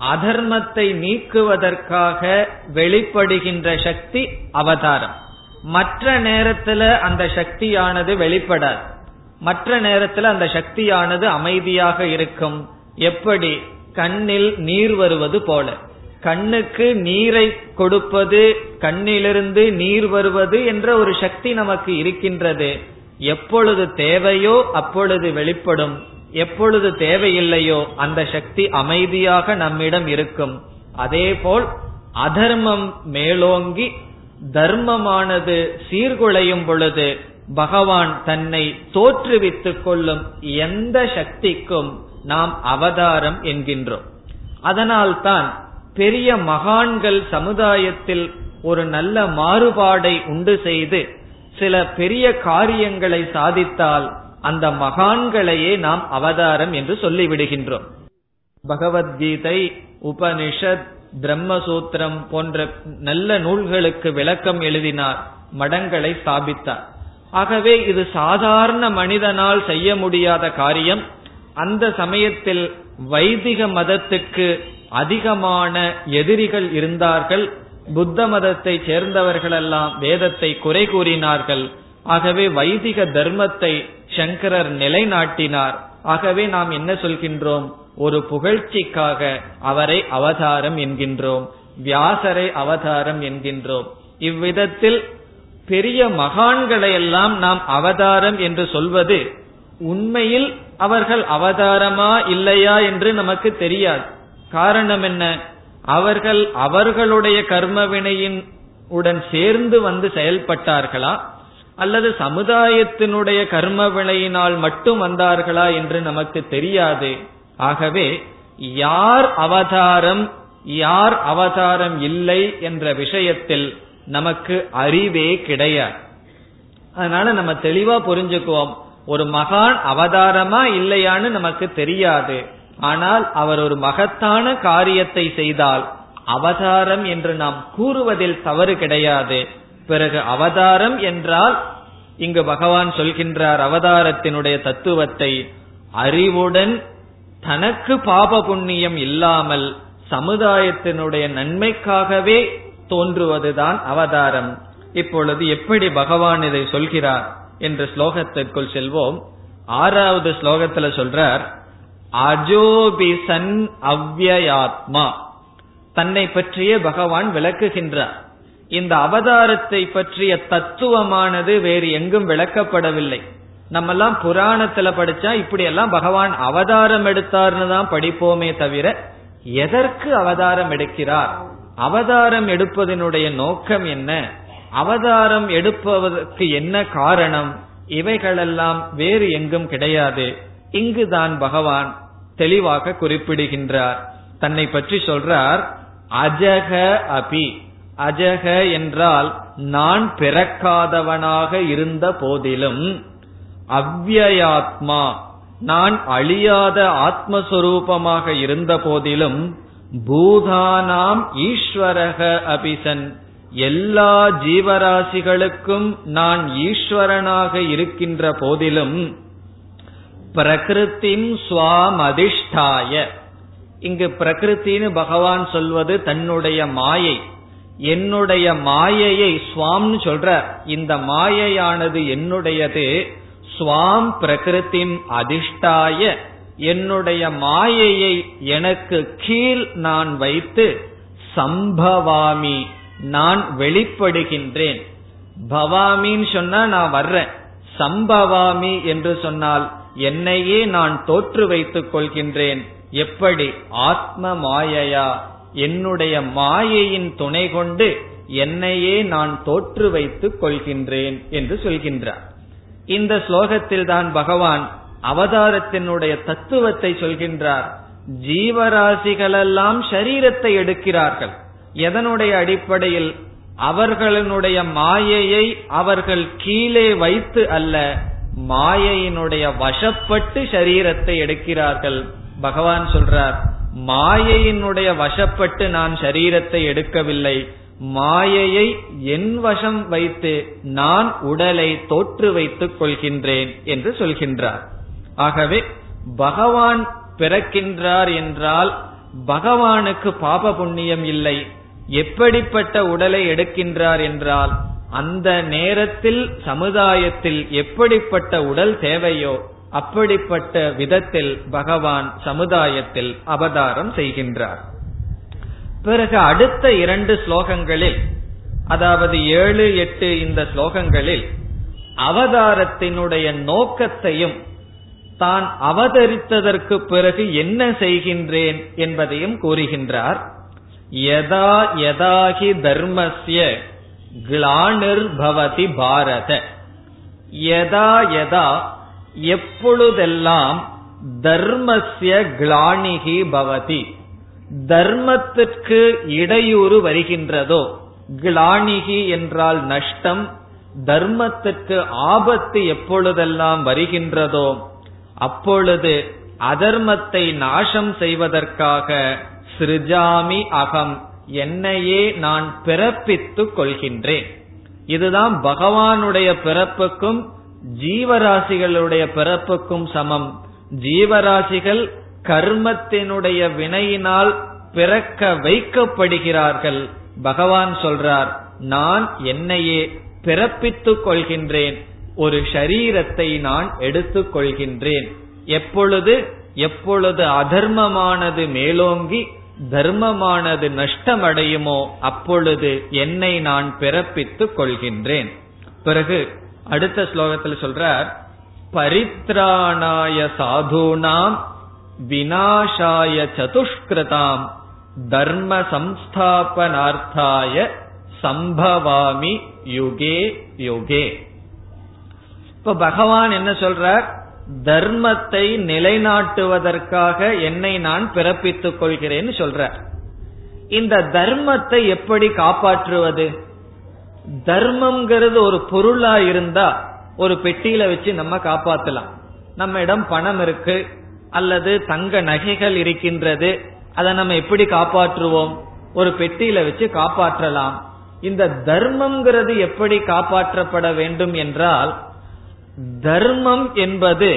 அதர்மத்தை நீக்குவதற்காக வெளிப்படுகின்ற சக்தி அவதாரம். மற்ற நேரத்துல அந்த சக்தியானது வெளிப்படாது. மற்ற நேரத்தில் அந்த சக்தியானது அமைதியாக இருக்கும். எப்படி? கண்ணில் நீர் வருவது போல. கண்ணுக்கு நீரை கொடுப்பது கண்ணிலிருந்து நீர் வருவது என்ற ஒரு சக்தி நமக்கு இருக்கின்றது. எப்பொழுது தேவையோ அப்பொழுது வெளிப்படும். எப்பொழுது தேவையில்லையோ அந்த சக்தி அமைதியாக நம்மிடம் இருக்கும். அதேபோல் அதர்மம் மேலோங்கி தர்மமானது சீர்குலையும் பொழுது பகவான் தன்னை தோற்றுவித்துக் கொள்ளும் எந்த சக்திக்கும் நாம் அவதாரம் என்கின்றோம். அதனால்தான் பெரிய மகான்கள் சமுதாயத்தில் ஒரு நல்ல மாறுபாடை உண்டு செய்து சில பெரிய காரியங்களை சாதித்தால் அந்த மகான்களையே நாம் அவதாரம் என்று சொல்லிவிடுகின்றோம். பகவத்கீதை உபனிஷத் பிரம்மசூத்திரம் போன்ற நல்ல நூல்களுக்கு விளக்கம் எழுதினார் மடங்களை ஸ்தாபித்தார். ஆகவே இது சாதாரண மனிதனால் செய்ய முடியாத காரியம். அந்த சமயத்தில் வைதிக மதத்துக்கு அதிகமான எதிரிகள் இருந்தார்கள். புத்த மதத்தை சேர்ந்தவர்களெல்லாம் வேதத்தை குறை கூறினார்கள். ஆகவே வைதிக தர்மத்தை சங்கரர் நிலைநாட்டினார். ஆகவே நாம் என்ன சொல்கின்றோம்? ஒரு புகழ்ச்சிக்காக அவரை அவதாரம் என்கின்றோம். வியாசரை அவதாரம் என்கின்றோம். இவ்விதத்தில் பெரிய மகான்களை எல்லாம் நாம் அவதாரம் என்று சொல்வது உண்மையில் அவர்கள் அவதாரமா இல்லையா என்று நமக்கு தெரியாது. காரணம் என்ன? அவர்கள் அவர்களுடைய கர்மவினையின் உடன் சேர்ந்து வந்து செயல்பட்டார்களா? அல்லது சமுதாயத்தினுடைய கர்ம வினையினால் மட்டும் வந்தார்களா என்று நமக்கு தெரியாது. ஆகவே யார் அவதாரம் யார் அவதாரம் இல்லை என்ற விஷயத்தில் நமக்கு அறிவே கிடையாது. அதனால நம்ம தெளிவா புரிஞ்சுக்குவோம். ஒரு மகான் அவதாரமா இல்லையான்னு நமக்கு தெரியாது. ஆனால் அவர் ஒரு மகத்தான காரியத்தை செய்தால் அவதாரம் என்று நாம் கூறுவதில் தவறு கிடையாது. பிறகு அவதாரம் என்றால் இங்கு பகவான் சொல்கின்றார் அவதாரத்தினுடைய தத்துவத்தை அறிவுடன் தனக்கு பாப புண்ணியம் இல்லாமல் சமுதாயத்தினுடைய நன்மைக்காகவே தோன்றுவதுதான் அவதாரம். இப்பொழுது எப்படி பகவான் இதை சொல்கிறார் என்ற ஸ்லோகத்திற்குள் செல்வோம். ஆறாவது ஸ்லோகத்துல சொல்றார் அஜோபிசன் அவ்வயாத்மா தன்னை பற்றிய பகவான் விளக்குகின்றார். இந்த அவதாரத்தை பற்றிய தத்துவமானது வேறு எங்கும் விளக்கப்படவில்லை. நம்ம எல்லாம் புராணத்துல படிச்சா இப்படி எல்லாம் பகவான் அவதாரம் எடுத்தார்னு தான் படிப்போமே தவிர எதற்கு அவதாரம் எடுக்கிறார்? அவதாரம் எடுப்பதனுடைய நோக்கம் என்ன? அவதாரம் எடுப்பதற்கு என்ன காரணம்? இவைகளெல்லாம் வேறு எங்கும் கிடையாது. இங்குதான் பகவான் தெளிவாக குறிப்பிடுகின்றார். தன்னை பற்றி சொல்றார் அஜக அபி. அஜக என்றால் நான் பிறக்காதவனாக இருந்த போதிலும் அவ்வயாத்மா நான் அழியாத ஆத்மஸ்வரூபமாக இருந்த போதிலும் பூதானாம் ஈஸ்வரக அபிசன். எல்லா ஜீவராசிகளுக்கும் நான் ஈஸ்வரனாக இருக்கின்ற போதிலும் பிரகிருத்தின் சுவாம் இங்கு பிரகிருத்தின்னு பகவான் சொல்வது தன்னுடைய மாயை. என்னுடைய மாயையை சுவாம்னு சொல்ற இந்த மாயையானது என்னுடையது? சுவாம் பிரகிருத்தின் அதிஷ்டாய. என்னுடைய மாயையை எனக்கு கீழ் நான் வைத்து சம்பவாமி நான் வெளிப்படுகின்றேன். பவாமின்னு சொன்னா நான் வர்றேன். சம்பவாமி என்று சொன்னால் என்னையே நான் தோற்று வைத்துக் கொள்கின்றேன். எப்படி? ஆத்ம மாயையா? என்னுடைய மாயையின் துணை கொண்டு என்னையே நான் தோற்று வைத்துக் கொள்கின்றேன் என்று சொல்கின்றார். இந்த ஸ்லோகத்தில் தான் பகவான் அவதாரத்தினுடைய தத்துவத்தை சொல்கின்றார். ஜீவராசிகளெல்லாம் சரீரத்தை எடுக்கிறார்கள். எதனுடைய அடிப்படையில்? அவர்களுடைய மாயையை அவர்கள் கீழே வைத்து அல்ல மாயையினுடைய வசப்பட்டு சரீரத்தை எடுக்கிறார்கள். பகவான் சொல்றார் மாயையினுடைய வசப்பட்டு நான் சரீரத்தை எடுக்கவில்லை. மாயையை என் வசம் வைத்து நான் உடலை தோற்று வைத்துக் கொள்கின்றேன் என்று சொல்கின்றார். ஆகவே பகவான் பிறக்கின்றார் என்றால் பகவானுக்கு பாப புண்ணியம் இல்லை. எப்படிப்பட்ட உடலை எடுக்கின்றார் என்றால் அந்த நேரத்தில் சமுதாயத்தில் எப்படிப்பட்ட உடல் தேவையோ அப்படிப்பட்ட விதத்தில் பகவான் சமுதாயத்தில் அவதாரம் செய்கின்றார். பிறகு அடுத்த இரண்டு ஸ்லோகங்களில் அதாவது ஏழு எட்டு இந்த ஸ்லோகங்களில் அவதாரத்தினுடைய நோக்கத்தையும் தான் அவதரித்ததற்கு பிறகு என்ன செய்கின்றேன் என்பதையும் கூறுகின்றார். யதா யதாகி தர்மஸ்ய கிளானிர்பவதி பாரத. யதா யதா எப்பொழுதெல்லாம் தர்மஸ்ய கிளானிகி பவதி தர்மத்திற்கு இடையூறு வருகின்றதோ கிளானிகி என்றால் நஷ்டம் தர்மத்துக்கு ஆபத்து எப்பொழுதெல்லாம் வருகின்றதோ அப்பொழுது அதர்மத்தை நாசம் செய்வதற்காக சிருஜாமி அகம் என்னையே நான் பிறப்பித்துக் கொள்கின்றேன். இதுதான் பகவானுடைய பிறப்புக்கும் ஜீவராசிகளுடைய பிறப்புக்கும் சமம். ஜீவராசிகள் கர்மத்தினுடைய வினையினால் பிறக்க வைக்கப்படுகிறார்கள். பகவான் சொல்றார் நான் என்னையே பிறப்பித்துக் கொள்கின்றேன். ஒரு ஷரீரத்தை நான் எடுத்துக்கொள்கின்றேன். எப்பொழுது? எப்பொழுது அதர்மமானது மேலோங்கி தர்மமானது நஷ்டமடையுமோ அப்பொழுது என்னை நான் பிறப்பித்துக் கொள்கின்றேன். பிறகு அடுத்த ஸ்லோகத்தில் சொல்றார் பரித்ராணாய சாதுனாம் வினாஷாய சதுஷ்கிருதாம் தர்ம சம்ஸ்தாபனார்த்தாய சம்பவாமி யுகே யுகே. இப்ப பகவான் என்ன சொல்றார்? தர்மத்தை நிலைநாட்டுவதற்காக என்னை நான் பிறப்பித்துக் கொள்கிறேன்னு சொல்றார். இந்த தர்மத்தை எப்படி காப்பாற்றுவது? தர்மம்ங்கிறது ஒரு பொருளா இருந்தா ஒரு பெட்டியில வச்சு நம்ம காப்பாத்தலாம். நம்ம இடம் பணம் இருக்கு அல்லது தங்க நகைகள் இருக்கின்றது அதை நம்ம எப்படி காப்பாற்றுவோம்? ஒரு பெட்டியில வச்சு காப்பாற்றலாம். இந்த தர்மம்ங்கிறது எப்படி காப்பாற்றப்பட வேண்டும் என்றால் தர்மம் என்பது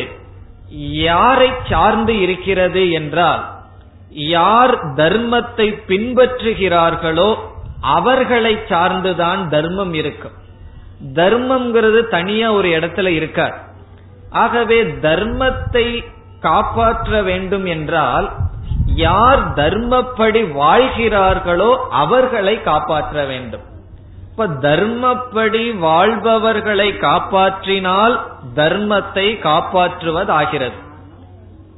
யாரை சார்ந்து இருக்கிறது என்றால் யார் தர்மத்தை பின்பற்றுகிறார்களோ அவர்களை சார்ந்துதான் தர்மம் இருக்கும். தர்மம்ங்கிறது தனியா ஒரு இடத்துல இருக்கார் ஆகவே தர்மத்தை காப்பாற்ற வேண்டும் என்றால் யார் தர்மப்படி வாழ்கிறார்களோ அவர்களை காப்பாற்ற வேண்டும். இப்ப தர்மப்படி வாழ்பவர்களை காப்பாற்றினால் தர்மத்தை காப்பாற்றுவதாகிறது.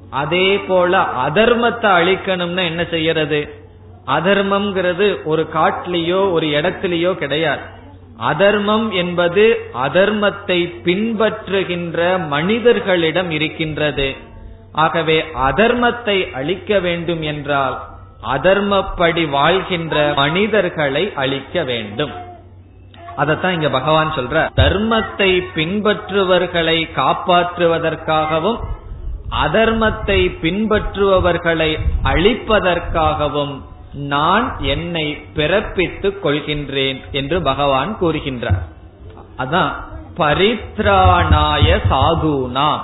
அதே போல அதர்மத்தை அழிக்கணும்னா என்ன செய்யறது? அதர்மம்ங்கிறது ஒரு காட்டிலேயோ ஒரு இடத்திலேயோ கிடையாது. அதர்மம் என்பது அதர்மத்தை பின்பற்றுகின்ற மனிதர்களிடம் இருக்கின்றது. ஆகவே அதர்மத்தை அழிக்க வேண்டும் என்றால் அதர்மப்படி வாழ்கின்ற மனிதர்களை அழிக்க வேண்டும். அதத்தான் இங்க பகவான் சொல்ற. தர்மத்தை பின்பற்றுவர்களை காப்பாற்றுவதற்காகவும் அதர்மத்தை பின்பற்றுபவர்களை அழிப்பதற்காகவும் நான் என்னை பிறப்பித்துக் கொள்கின்றேன் என்று பகவான் கூறுகின்றார். அதான் பரித்ராணாய சாதுனா.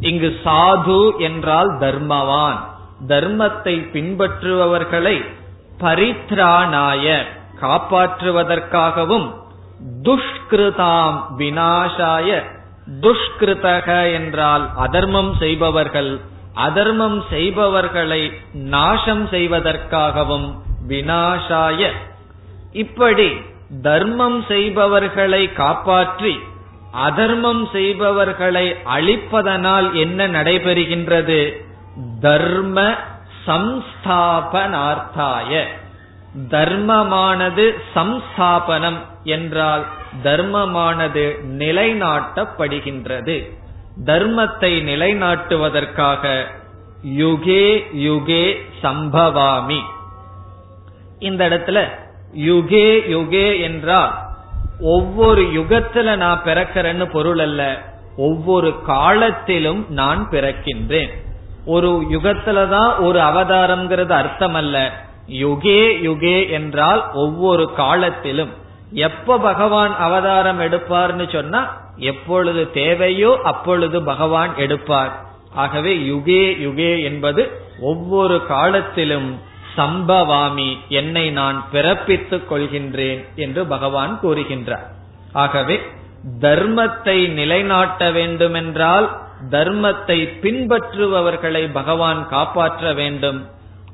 இங்கு சாது என்றால் தர்மவான். தர்மத்தை பின்பற்றுபவர்களை பரித்ராணாய காப்பாற்றுவதற்காகவும் துஷ்கிருதாம் வினாசாய துஷ்கிருதக என்றால் அதர்மம் செய்பவர்கள் அதர்மம் செய்பவர்களை நாசம் செய்வதற்காகவும் வினாசாய இப்படி தர்மம் செய்பவர்களை காப்பாற்றி அதர்மம் செய்பவர்களை அழிப்பதனால் என்ன நடைபெறுகின்றது? தர்ம சம்ஸ்தாபனார்த்தாய. தர்மமானது சம்ஸ்தாபனம் என்றால் தர்மமானது நிலைநாட்டப்படுகின்றது. தர்மத்தை நிலைநாட்டுவதற்காக யுகே யுகே சம்பவாமி. இந்த இடத்துல யுகே யுகே என்றால் ஒவ்வொரு யுகத்துல நான் பிறக்கிறேன்னு பொருள் அல்ல ஒவ்வொரு காலத்திலும் நான் பிறக்கின்றேன். ஒரு யுகத்துலதான் ஒரு அவதாரம்ங்கிறது அர்த்தம் அல்ல யுகே யுகே என்றால் ஒவ்வொரு காலத்திலும். எப்ப பகவான் அவதாரம் எடுப்பார்னு சொன்னா எப்பொழுது தேவையோ அப்பொழுது பகவான் எடுப்பார். ஆகவே யுகே யுகே என்பது ஒவ்வொரு காலத்திலும் சம்பவாமி என்னை நான் பிறப்பித்துக் கொள்கின்றேன் என்று பகவான் கூறுகின்றார். ஆகவே தர்மத்தை நிலைநாட்ட வேண்டுமென்றால் தர்மத்தை பின்பற்றுபவர்களை பகவான் காப்பாற்ற வேண்டும்.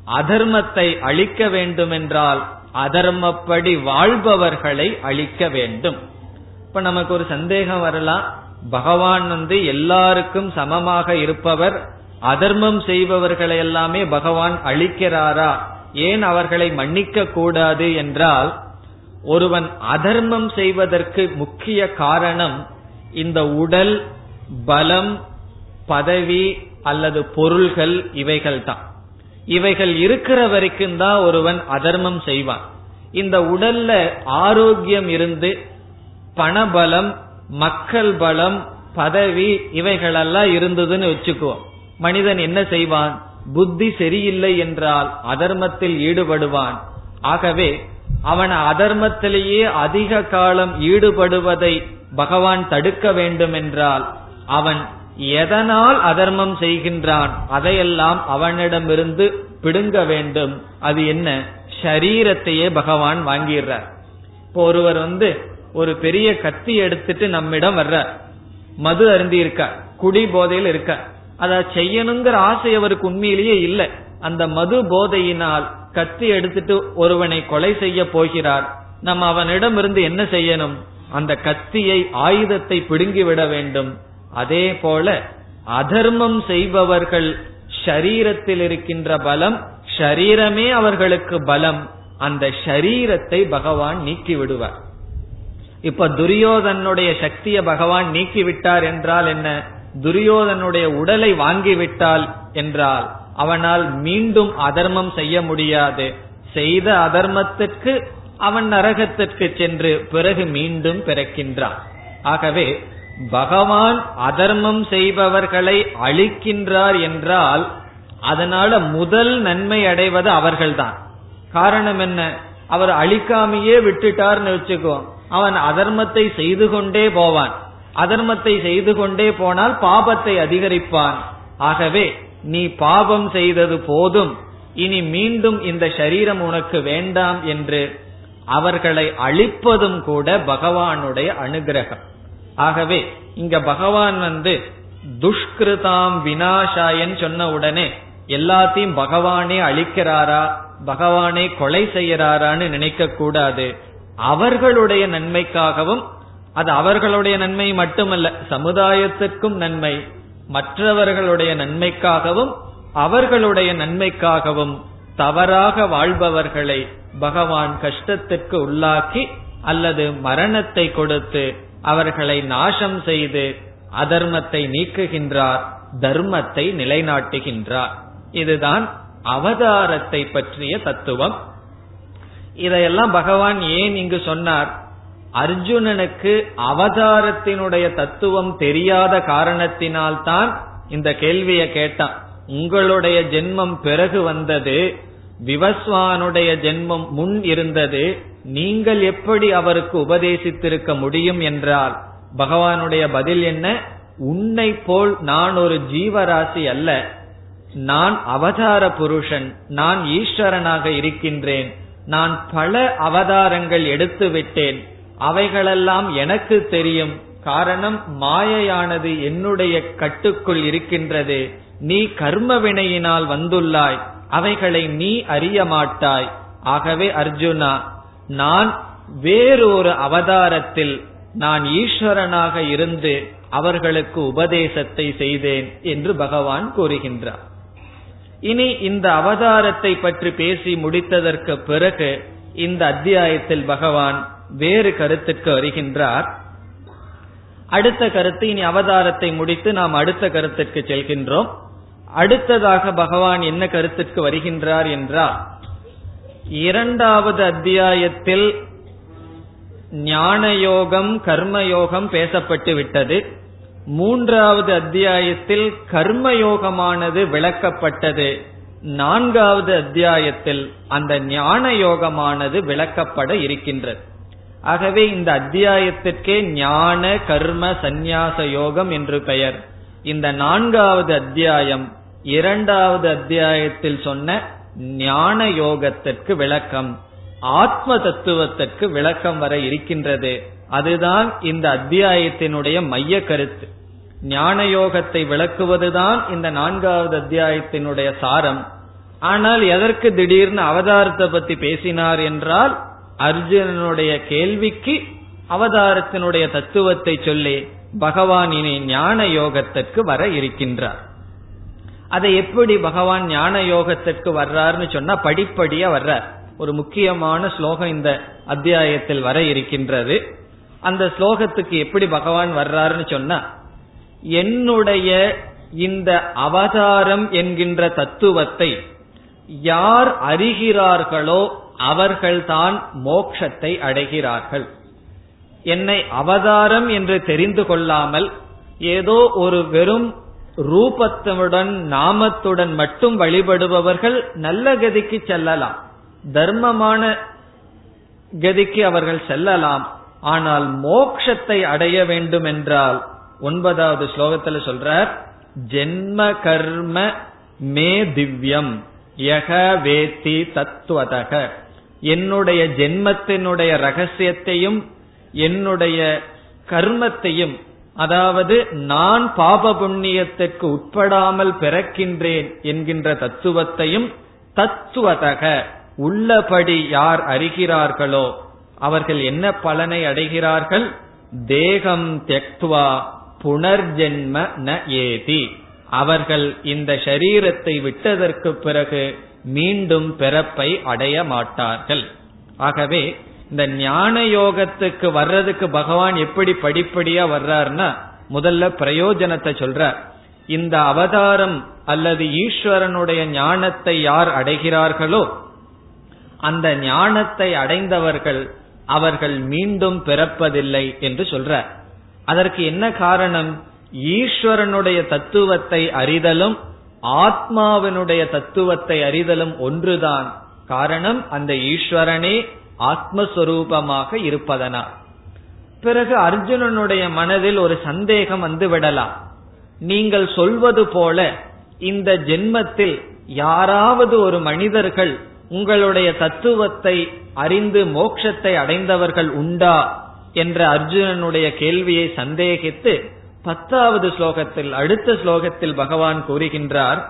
அதர்மத்தை அழிக்க வேண்டுமென்றால் அதர்மப்படி வாழ்பவர்களை அழிக்க வேண்டும். இப்ப நமக்கு ஒரு சந்தேகம் வரலாம். பகவான் வந்து எல்லாருக்கும் சமமாக இருப்பவர் அதர்மம் செய்பவர்களை எல்லாமே பகவான் அழிக்கிறாரா? ஏன் அவர்களை மன்னிக்க கூடாது என்றால் ஒருவன் அதர்மம் செய்வதற்கு முக்கிய காரணம் இந்த உடல் பலம் பதவி அல்லது பொருள்கள் இவைகள் தான் இவைகள் இருக்கிற வரைக்கும் தான் ஒருவன் அதர்மம் செய்வான். இந்த உடல்ல ஆரோக்கியம் இருந்து பணபலம் மக்கள் பலம் பதவி இவைகளெல்லாம் இருந்ததுன்னு வச்சுக்குவோம். மனிதன் என்ன செய்வான்? புத்தி சரியில்லை என்றால் அதர்மத்தில் ஈடுபடுவான். ஆகவே அவன் அதர்மத்திலேயே அதிக காலம் ஈடுபடுவதை பகவான் தடுக்க வேண்டும் என்றால் அவன் எதனால் அதர்மம் செய்கின்றான்? அதையெல்லாம் அவனிடமிருந்து பிடுங்க வேண்டும். அது என்ன? ஷரீரத்தையே பகவான் வாங்கிடுறார். இப்போ ஒருவர் வந்து ஒரு பெரிய கத்தி எடுத்துட்டு நம்மிடம் வர்ற மது அருந்தி இருக்க குடி போதையில் இருக்க. அத செய்யணுங்கிற ஆசை அவருக்கு உண்மையிலேயே இல்லை. அந்த மது போதையினால் கத்தி எடுத்துட்டு ஒருவனை கொலை செய்ய போகிறார். நம்ம அவனிடம் இருந்து என்ன செய்யணும்? அந்த கத்தியை ஆயுதத்தை பிடுங்கி விட வேண்டும். அதே போல அதர்மம் செய்பவர்கள் ஷரீரத்தில் இருக்கின்ற பலம் ஷரீரமே அவர்களுக்கு பலம். அந்த ஷரீரத்தை பகவான் நீக்கி விடுவார். இப்ப துரியோதனுடைய சக்தியை பகவான் நீக்கிவிட்டார் என்றால் என்ன? துரியோதனுடைய உடலை வாங்கிவிட்டால் என்றால் அவனால் மீண்டும் அதர்மம் செய்ய முடியாது. செய்த அதர்மத்திற்கு அவன் நரகத்திற்கு சென்று பிறகு மீண்டும் பிறக்கின்றான். ஆகவே பகவான் அதர்மம் செய்பவர்களை அழிக்கின்றார் என்றால் அதனால முதல் நன்மை அடைவது அவர்கள்தான். காரணம் என்ன? அவர் அழிக்காமையே விட்டுட்டார்னு வச்சுக்கோ. அவன் அதர்மத்தை செய்து கொண்டே போவான். அதர்மத்தை செய்து கொண்டே போனால் பாபத்தை அதிகரிப்பான். ஆகவே நீ பாபம் செய்தது போதும். இனி மீண்டும் இந்த சரீரம் உனக்கு வேண்டாம் என்று அவர்களை அழிப்பதும் கூட பகவானுடைய அனுகிரகம். ஆகவே இங்க பகவான் வந்து துஷ்கிருதாம் வினாசாயன் சொன்ன உடனே எல்லாத்தையும் பகவானே அழிக்கிறாரா பகவானே கொலை செய்யறாரான்னு நினைக்க கூடாது. அவர்களுடைய நன்மைக்காகவும் அது அவர்களுடைய நன்மை மட்டுமல்ல சமுதாயத்திற்கும் நன்மை மற்றவர்களுடைய நன்மைக்காகவும் அவர்களுடைய நன்மைக்காகவும் தவறாக வாழ்பவர்களை பகவான் கஷ்டத்திற்கு உள்ளாக்கி அல்லது மரணத்தை கொடுத்து அவர்களை நாசம் செய்து அதர்மத்தை நீக்குகின்றார் தர்மத்தை நிலைநாட்டுகின்றார். இதுதான் அவதாரத்தை பற்றிய தத்துவம். இதையெல்லாம் பகவான் ஏன் இங்கு சொன்னார்? அர்ஜுனனுக்கு அவதாரத்தினுடைய தத்துவம் தெரியாத காரணத்தினால்தான் இந்த கேள்வியை கேட்டான். உங்களுடைய ஜென்மம் பிறகு வந்தது விவஸ்வானுடைய ஜென்மம் முன் இருந்தது நீங்கள் எப்படி அவருக்கு உபதேசித்திருக்க முடியும் என்றால் பகவானுடைய பதில் என்ன? உன்னை போல் நான் ஒரு ஜீவராசி அல்ல. நான் அவதார புருஷன். நான் ஈஸ்வரனாக இருக்கின்றேன். நான் பல அவதாரங்கள் எடுத்து விட்டேன். அவைகளெல்லாம் எனக்கு தெரியும். காரணம் மாயையானது என்னுடைய கட்டுக்குள் இருக்கின்றது. நீ கர்ம வினையினால் வந்துள்ளாய். அவைகளை நீ அறிய மாட்டாய். ஆகவே அர்ஜுனா நான் வேறொரு அவதாரத்தில் நான் ஈஸ்வரனாக இருந்து அவர்களுக்கு உபதேசத்தை செய்தேன் என்று பகவான் கூறுகின்றார். இனி இந்த அவதாரத்தை பற்றி பேசி முடித்ததற்கு பிறகு இந்த அத்தியாயத்தில் பகவான் வேறு கருத்துக்கு வருகின்றார். அடுத்த கருத்து இனி அவதாரத்தை முடித்து நாம் அடுத்த கருத்துக்கு செல்கின்றோம். அடுத்ததாக பகவான் என்ன கருத்துக்கு வருகின்றார் என்றால் இரண்டாவது அத்தியாயத்தில் ஞானயோகம் கர்மயோகம் பேசப்பட்டு விட்டது. மூன்றாவது அத்தியாயத்தில் கர்மயோகமானது விளக்கப்பட்டது. நான்காவது அத்தியாயத்தில் அந்த ஞான யோகமானது விளக்கப்பட இருக்கின்றது. ஆகவே இந்த அத்தியாயத்திற்கே ஞான கர்ம சந்நியாச யோகம் என்று பெயர். இந்த நான்காவது அத்தியாயம் இரண்டாவது அத்தியாயத்தில் சொன்ன ஞான யோகத்திற்கு விளக்கம் ஆத்ம தத்துவத்திற்கு விளக்கம் வர இருக்கின்றது. அதுதான் இந்த அத்தியாயத்தினுடைய மைய கருத்து. ஞான யோகத்தை விளக்குவதுதான் இந்த நான்காவது அத்தியாயத்தினுடைய சாரம். ஆனால் எதற்கு திடீர்னு அவதாரத்தை பத்தி பேசினார் என்றால் அர்ஜுனனுடைய கேள்விக்கு அவதாரத்தினுடைய தத்துவத்தை சொல்லி பகவான் இனி ஞான யோகத்திற்கு வர இருக்கின்றார். அதை எப்படி பகவான் ஞான யோகத்திற்கு வர்றாருன்னு சொன்னா படிப்படியா வர்றார். ஒரு முக்கியமான ஸ்லோகம் இந்த அத்தியாயத்தில் வர இருக்கின்றது. அந்த ஸ்லோகத்துக்கு எப்படி பகவான் வர்றாருன்னு சொன்னா என்னுடைய இந்த அவதாரம் என்கின்ற தத்துவத்தை யார் அறிகிறார்களோ அவர்கள்தான் மோக்ஷத்தை அடைகிறார்கள். என்னை அவதாரம் என்று தெரிந்து கொள்ளாமல் ஏதோ ஒரு வெறும் ரூபத்துடன் நாமத்துடன் மட்டும் வழிபடுபவர்கள் நல்ல கதிக்கு செல்லலாம். தர்மமான கதிக்கு அவர்கள் செல்லலாம். ஆனால் மோக்ஷத்தை அடைய வேண்டும் என்றால் ஒன்பதாவது ஸ்லோகத்துல சொல்றார் ஜென்ம கர்ம மே திவ்யம் யக வேத்தி தத்துவதக என்னுடைய ஜென்மத்தினுடைய ரகசியத்தையும் என்னுடைய கர்மத்தையும் அதாவது நான் பாப புண்ணியத்திற்கு உட்படாமல் பிறக்கின்றேன் என்கின்ற தத்துவத்தையும் தத்துவதக உள்ளபடி யார் அறிகிறார்களோ அவர்கள் என்ன பலனை அடைகிறார்கள்? தேகம் தெக்துவா புனர்ஜென்ம ந ஏதி. அவர்கள் இந்த சரீரத்தை விட்டதற்கு பிறகு மீண்டும் பிறப்பை அடைய மாட்டார்கள். ஆகவே இந்த ஞான யோகத்துக்கு வர்றதுக்கு பகவான் எப்படி படிப்படியா வர்றாருன்னா முதல்ல பிரயோஜனத்தை சொல்றார். இந்த அவதாரம் அல்லது ஈஸ்வரனுடைய ஞானத்தை யார் அடைகிறார்களோ அந்த ஞானத்தை அடைந்தவர்கள் அவர்கள் மீண்டும் பிறப்பதில்லை என்று சொல்றார். அதற்கு என்ன காரணம்? ஈஸ்வரனுடைய தத்துவத்தை அறிதலும் ஆத்மாவினுடைய தத்துவத்தை அறிதலும் ஒன்றுதான். காரணம் அந்த ஈஸ்வரனே ஆத்மஸ்வரூபமாக இருப்பதனால் பிறகு அர்ஜுனனுடைய மனதில் ஒரு சந்தேகம் வந்து விடலாம். நீங்கள் சொல்வது போல இந்த ஜென்மத்தில் யாராவது ஒரு மனிதர்கள் உங்களுடைய தத்துவத்தை அறிந்து மோட்சத்தை அடைந்தவர்கள் உண்டா என்ற அர்ஜுனனுடைய கேள்வியை சந்தேகித்து பத்தாவது ஸ்லோகத்தில் அடுத்த ஸ்லோகத்தில் பகவான் கூறுகின்றார்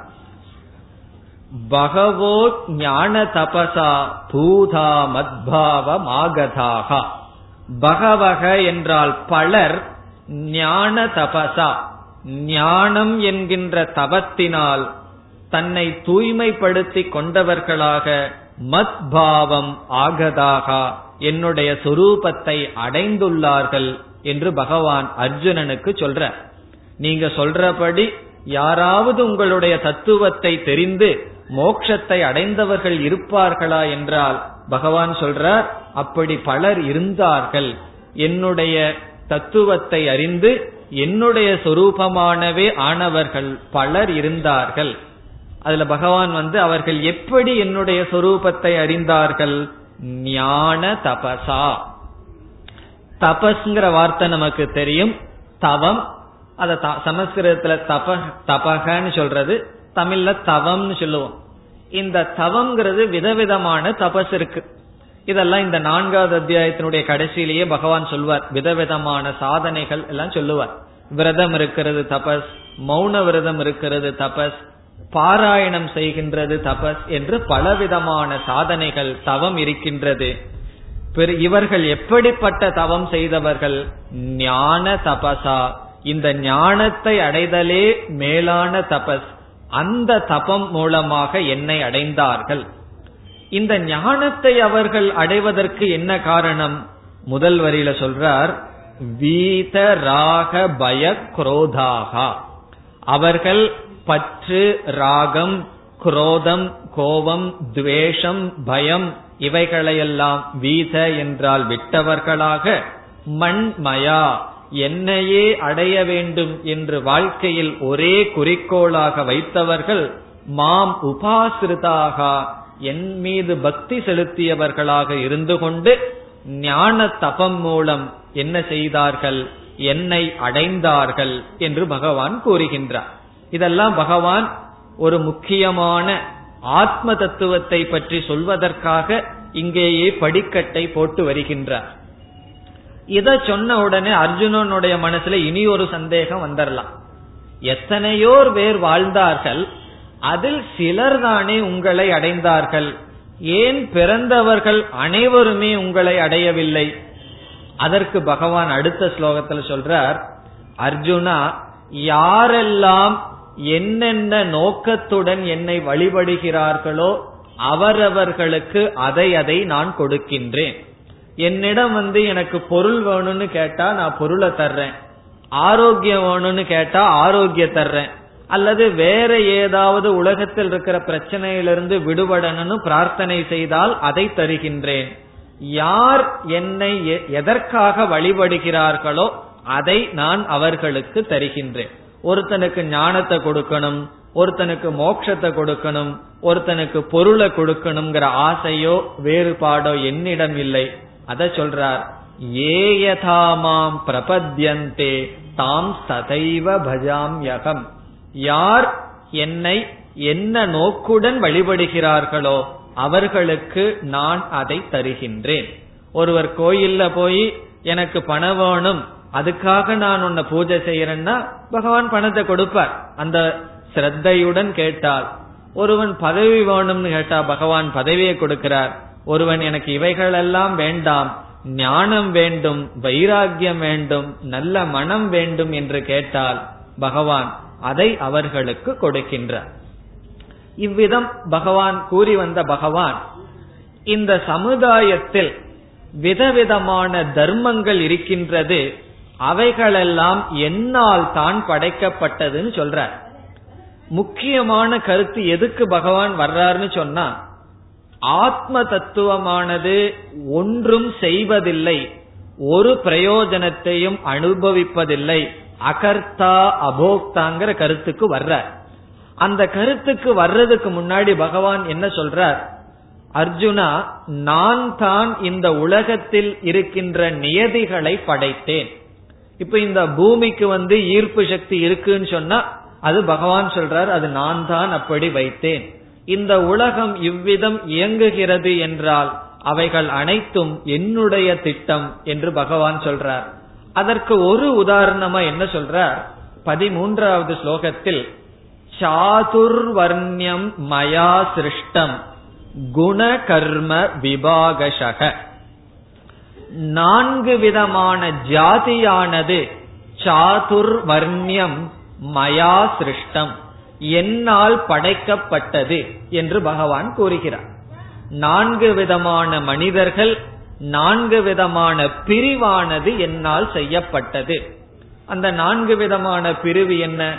பகவோ ஞான தபசா பூதா மத்பாவ மாகதாக. பகவக என்றால் பலர் ஞான தபசா ஞானம் என்கின்ற தபத்தினால் தன்னை தூய்மைப்படுத்தி கொண்டவர்களாக மத்பாவம் ஆகதாக என்னுடைய சொரூபத்தை அடைந்துள்ளார்கள் என்று பகவான் அர்ஜுனனுக்கு சொல்ற நீங்க சொல்றபடி யாராவது உங்களுடைய தத்துவத்தை தெரிந்து மோட்சத்தை அடைந்தவர்கள் இருப்பார்களா என்றால் பகவான் சொல்றார் அப்படி பலர் இருந்தார்கள். என்னுடைய தத்துவத்தை அறிந்து என்னுடைய சொரூபமானவே ஆனவர்கள் பலர் இருந்தார்கள். அதுல பகவான் வந்து அவர்கள் எப்படி என்னுடைய சொரூபத்தை அறிந்தார்கள்? ஞான தபசா. தபஸ்ங்கிற வார்த்தை நமக்கு தெரியும். தவம் அத சமஸ்கிருதத்துல தப தபகன்னு சொல்றது. தமிழ்ல தவம்னு சொல்லுவோம். இந்த தவம்ங்கிறது விதவிதமான தபஸ் இருக்கு. இதெல்லாம் இந்த நான்காவது அத்தியாயத்தினுடைய கடைசியிலேயே பகவான் சொல்வார். விதவிதமான சாதனைகள் எல்லாம் சொல்லுவார். விரதம் இருக்கிறது தபஸ் மௌன விரதம் இருக்கிறது தபஸ் பாராயணம் செய்கின்றது தபஸ் என்று பலவிதமான சாதனைகள் தவம் இருக்கின்றது. இவர்கள் எப்படிப்பட்ட தவம் செய்தவர்கள்? ஞான தபசா இந்த ஞானத்தை அடைதலே மேலான தபஸ். அந்த தபம் மூலமாக என்னை அடைந்தார்கள். இந்த ஞானத்தை அவர்கள் அடைவதற்கு என்ன காரணம்? முதல் வரியில சொல்றார் வீத ராக பய குரோதாகா. அவர்கள் பற்று ராகம் குரோதம் கோபம் துவேஷம் பயம் இவைகளையெல்லாம் வீத என்றால் விட்டவர்களாக மண்மயா என்னையே அடைய வேண்டும் என்று வாழ்க்கையில் ஒரே குறிக்கோளாக வைத்தவர்கள் மாம் உபாசிரிதாக என் மீது பக்தி செலுத்தியவர்களாக இருந்து கொண்டு ஞான தபம் மூலம் என்ன செய்தார்கள்? என்னை அடைந்தார்கள் என்று பகவான் கூறுகின்றார். இதெல்லாம் பகவான் ஒரு முக்கியமான ஆத்ம தத்துவத்தை பற்றி சொல்வதற்காக இங்கேயே படிக்கட்டை போட்டு வருகின்றார். இத சொன்ன உடனே அர்ஜுனனுடைய மனசுல இனி ஒரு சந்தேகம் வந்துடலாம் எத்தனையோர் பேர் வாழ்ந்தார்கள் அதில் சிலர் தானே உங்களை அடைந்தார்கள். ஏன் பிறந்தவர்கள் அனைவருமே உங்களை அடையவில்லை? அதற்கு பகவான் அடுத்த ஸ்லோகத்தில் சொல்றார் அர்ஜுனா யாரெல்லாம் என்னென்ன நோக்கத்துடன் என்னை வழிபடுகிறார்களோ அவரவர்களுக்கு அதை அதை நான் கொடுக்கின்றேன். என்னிடம் வந்து எனக்கு பொருள் வேணும்னு கேட்டா நான் பொருளை தர்றேன். ஆரோக்கியம் வேணும்னு கேட்டா ஆரோக்கிய தர்றேன். அல்லது வேற ஏதாவது உலகத்தில் இருக்கிற பிரச்சனையிலிருந்து விடுபடணும்னு பிரார்த்தனை செய்தால் அதை தருகின்றேன். யார் என்னை எதற்காக வழிபடுகிறார்களோ அதை நான் அவர்களுக்கு தருகின்றேன். ஒருத்தனுக்கு ஞானத்தை கொடுக்கணும் ஒருத்தனுக்கு மோட்சத்தை கொடுக்கணும் ஒருத்தனுக்கு பொருளை கொடுக்கணுங்கிற ஆசையோ வேறுபாடோ என்னிடம் இல்லை. அத சொல்றார் ஏயதாமாம் பிரபத்யந்தே தாம் சதைவ பஜாம் யகம். யார் என்னை என்ன நோக்குடன் வழிபடுகிறார்களோ அவர்களுக்கு நான் அதை தருகின்றேன். ஒருவர் கோயில்ல போய் எனக்கு பணம் வேணும் அதுக்காக நான் உன்னை பூஜை செய்யறேன்னா பகவான் பணத்தை கொடுப்பார். அந்த ஸ்ரத்தையுடன் கேட்டால் ஒருவன் பதவி வேணும்னு கேட்டா பகவான் பதவியை கொடுக்கிறார். ஒருவன் எனக்கு இவைகள் எல்லாம் வேண்டாம் ஞானம் வேண்டும் வைராகியம் வேண்டும் நல்ல மனம் வேண்டும் என்று கேட்டால் பகவான் அதை அவர்களுக்கு கொடுக்கின்றார். இவ்விதம் பகவான் கூறி வந்த பகவான் இந்த சமுதாயத்தில் விதவிதமான தர்மங்கள் இருக்கின்றது அவைகளெல்லாம் என்னால் தான் படைக்கப்பட்டதுன்னு சொல்றார். முக்கியமான கருத்து எதுக்கு பகவான் வர்றாருன்னு சொன்னா ஆத்ம தத்துவமானது ஒன்றும் செய்வதில்லை ஒரு பிரயோஜனத்தையும் அனுபவிப்பதில்லை. அகர்த்தா அபோக்தாங்கிற கருத்துக்கு வர்றார். அந்த கருத்துக்கு வர்றதுக்கு முன்னாடி பகவான் என்ன சொல்றார்? அர்ஜுனா நான் தான் இந்த உலகத்தில் இருக்கின்ற நியதிகளை படைத்தேன். இப்ப இந்த பூமிக்கு வந்து ஈர்ப்பு சக்தி இருக்குன்னு சொன்னா அது பகவான் சொல்றார் அது நான் தான் அப்படி வைத்தேன். இந்த உலகம் இவ்விதம் இயங்குகிறது என்றால் அவைகள் அனைத்தும் என்னுடைய திட்டம் என்று பகவான் சொல்றார். அதற்கு ஒரு உதாரணமா என்ன சொல்றார்? பதிமூன்றாவது ஸ்லோகத்தில் சாதுர்வர்ணியம் மயா சிருஷ்டம் குண கர்ம விபாகசக நான்கு விதமான ஜாதியானது சாதுர்வர்ணியம் மயா சிருஷ்டம். என்னால் படைக்கப்பட்டது என்று பகவான் கூறுகிறார். நான்கு விதமான மனிதர்கள் நான்கு விதமான பிரிவானது என்னால் செய்யப்பட்டது. அந்த நான்கு விதமான பிரிவு என்ன?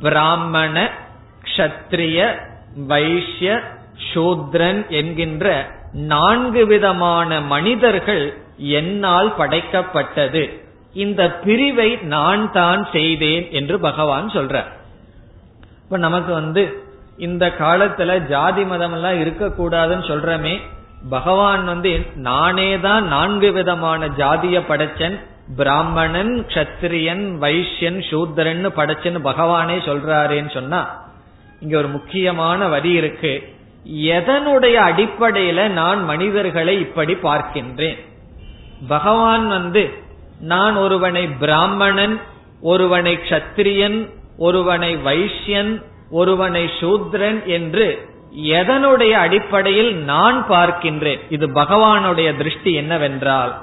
பிராமண கஷத்திரிய வைஷ்ய சூத்ரன் என்கின்ற நான்கு விதமான மனிதர்கள் என்னால் படைக்கப்பட்டது. இந்த பிரிவை நான் தான் செய்தேன் என்று பகவான் சொல்றார். இப்ப நமக்கு வந்து இந்த காலத்துல ஜாதி மதம் எல்லாம் இருக்கக்கூடாதுன்னு சொல்றமே பகவான் வந்து நானே தான் நான்கு விதமான ஜாதிய படைச்சன் பிராமணன் கத்திரியன் வைஷ்யன் சூத்திரன் படைச்சன்னு பகவானே சொல்றாருன்னு சொன்னா இங்க ஒரு முக்கியமான வரி இருக்கு. எதனுடைய அடிப்படையில நான் மனிதர்களை இப்படி பார்க்கின்றேன்? பகவான் வந்து நான் ஒருவனை பிராமணன் ஒருவனை கத்திரியன் ஒருவனை வைஷ்யன் ஒருவனை சூத்ரன் என்று எதனுடைய அடிப்படையில் நான் பார்க்கின்றேன்? இது பகவானுடைய திருஷ்டி என்னவென்றால்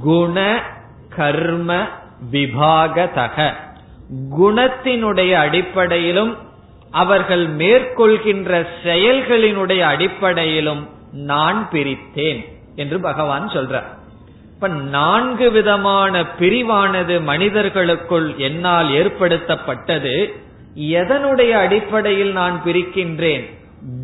குண கர்ம விபாகதக. குணத்தினுடைய அடிப்படையிலும் அவர்கள் மேற்கொள்கின்ற செயல்களினுடைய அடிப்படையிலும் நான் பிரித்தேன் என்று பகவான் சொல்றார். இப்ப நான்கு விதமான பிரிவானது மனிதர்களுக்குள் என்னால் ஏற்படுத்தப்பட்டது. எதனுடைய அடிப்படையில் நான் பிரிக்கின்றேன்?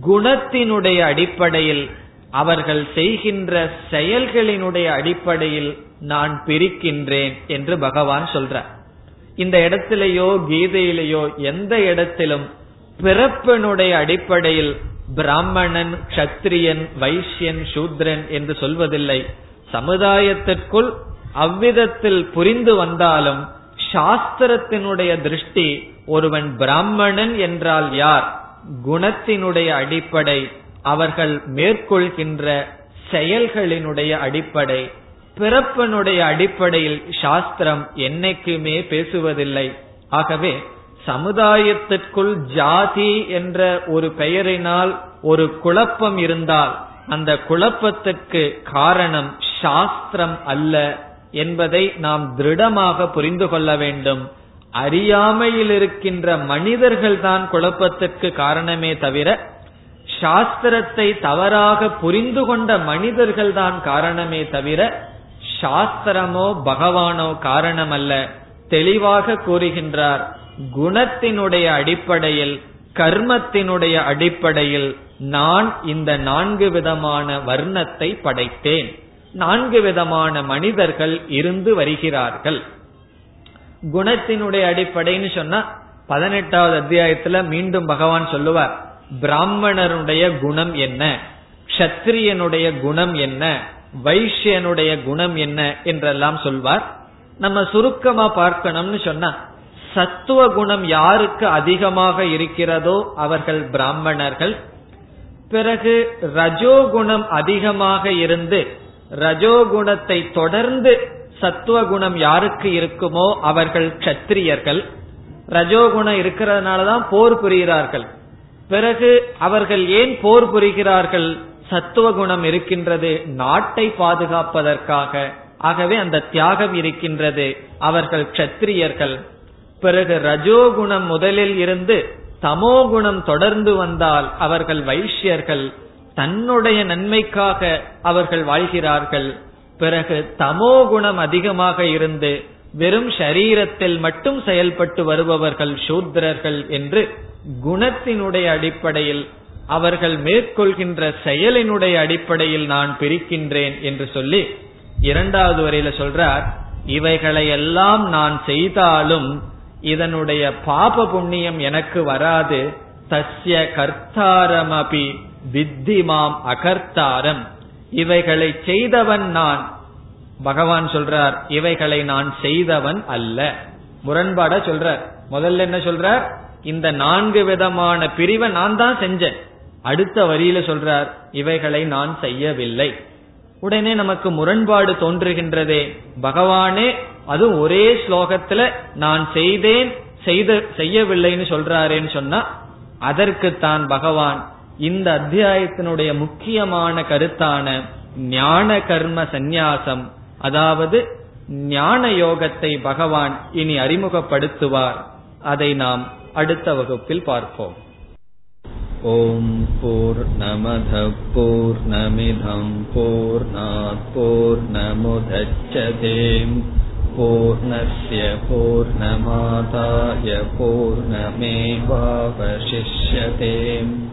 குணத்தினுடைய அடிப்படையில் அவர்கள் செய்கின்ற செயல்களினுடைய அடிப்படையில் நான் பிரிக்கின்றேன் என்று பகவான் சொல்றார். இந்த இடத்திலேயோ கீதையிலேயோ எந்த இடத்திலும் பிறப்பினுடைய அடிப்படையில் பிராமணன் கத்திரியன் வைசியன் சூத்ரன் என்று சொல்வதில்லை. சமுதாயத்திற்குள் அவ்விதத்தில் புரிந்து வந்தாலும் சாஸ்திரத்தினுடைய திருஷ்டி ஒருவன் பிராமணன் என்றால் யார்? குணத்தினுடைய அடிப்படை அவர்கள் மேற்கொள்கின்ற செயல்களினுடைய அடிப்படை பிறப்பனுடைய அடிப்படையில் சாஸ்திரம் என்னைக்குமே பேசுவதில்லை. ஆகவே சமுதாயத்திற்குள் ஜாதி என்ற ஒரு பெயரினால் ஒரு குழப்பம் இருந்தால் அந்த குழப்பத்திற்கு காரணம் சாஸ்திரம் அல்ல என்பதை நாம் திருடமாக புரிந்து கொள்ள வேண்டும். அறியாமையில் இருக்கின்ற மனிதர்கள் தான் குழப்பத்திற்கு காரணமே தவிர சாஸ்திரத்தை தவறாக புரிந்து கொண்ட மனிதர்கள் தான் காரணமே தவிர சாஸ்திரமோ பகவானோ காரணம் அல்ல தெளிவாக கூறுகின்றார் குணத்தினுடைய அடிப்படையில் கர்மத்தினுடைய அடிப்படையில் நான் இந்த நான்கு விதமான வர்ணத்தை படைத்தேன். நான்கு விதமான மனிதர்கள் இருந்து வருகிறார்கள். குணத்தினுடைய அடிப்படைன்னு சொன்னா பதினெட்டாவது அத்தியாயத்துல மீண்டும் பகவான் சொல்லுவார் பிராமணருடைய குணம் என்ன? கஷத்திரியனுடைய குணம் என்ன? வைஷ்யனுடைய குணம் என்ன? என்றெல்லாம் சொல்வார். நம்ம சுருக்கமா பார்க்கணும்னு சொன்னா சத்துவ குணம் யாருக்கு அதிகமாக இருக்கிறதோ அவர்கள் பிராமணர்கள். பிறகு ரஜோகுணம் அதிகமாக இருந்து ரஜோகுணத்தை தொடர்ந்து சத்துவ குணம் யாருக்கு இருக்குமோ அவர்கள் கத்திரியர்கள் ரஜோகுணம் இருக்கிறதுனாலதான் போர் புரிகிறார்கள். பிறகு அவர்கள் ஏன் போர் புரிகிறார்கள்? சத்துவ குணம் இருக்கின்றது. நாட்டை பாதுகாப்பதற்காக. ஆகவே அந்த தியாகம் இருக்கின்றது. அவர்கள் கத்திரியர்கள் பிறகு ரஜோகுணம் முதலில் இருந்து தமோ குணம் தொடர்ந்து வந்தால் அவர்கள் வைஷ்யர்கள். தன்னுடைய நன்மைக்காக அவர்கள் வாழ்கிறார்கள். பிறகு தமோ குணம் அதிகமாக இருந்து வெறும் சரீரத்தில் மட்டும் செயல்பட்டு வருபவர்கள் சூத்ரர்கள் என்று குணத்தினுடைய அடிப்படையில் அவர்கள் மேற்கொள்கின்ற செயலினுடைய அடிப்படையில் நான் பிரிக்கின்றேன் என்று சொல்லி இரண்டாவது வரையில சொல்றார் இவைகளை எல்லாம் நான் செய்தாலும் இதனுடைய பாப புண்ணியம் எனக்கு வராது தஸ்ய கர்த்தாரமபி வித்திமாம் அகர்த்தாரம். இவைகளை செய்தவன் நான். பகவான் சொல்றார் இவைகளை நான் செய்தவன் அல்ல. முரண்பாட சொல்றார். முதல்ல என்ன சொல்றார்? இந்த நான்கு விதமான பிரிவை நான் தான் செஞ்சேன். அடுத்த வரியில சொல்றார் இவைகளை நான் செய்யவில்லை. உடனே நமக்கு முரண்பாடு தோன்றுகின்றதே. பகவானே அது ஒரே ஸ்லோகத்துல நான் செய்தேன் செய்த செய்யவில்லைன்னு சொல்றாரேன்னு சொன்னா அதற்குத்தான் பகவான் இந்த அத்தியாயத்தினுடைய முக்கியமான கருத்தான ஞான கர்ம சந்நியாசம் அதாவது ஞான யோகத்தை பகவான் இனி அறிமுகப்படுத்துவார். அதை நாம் அடுத்த வகுப்பில் பார்ப்போம். ஓம் போர் நமத போர் நமிதம் போர் போர் நமுதச்சதேம் பூர்ணய பூர்ணமாதாய பூர்ணமேவாவசிஷ்யதேம்.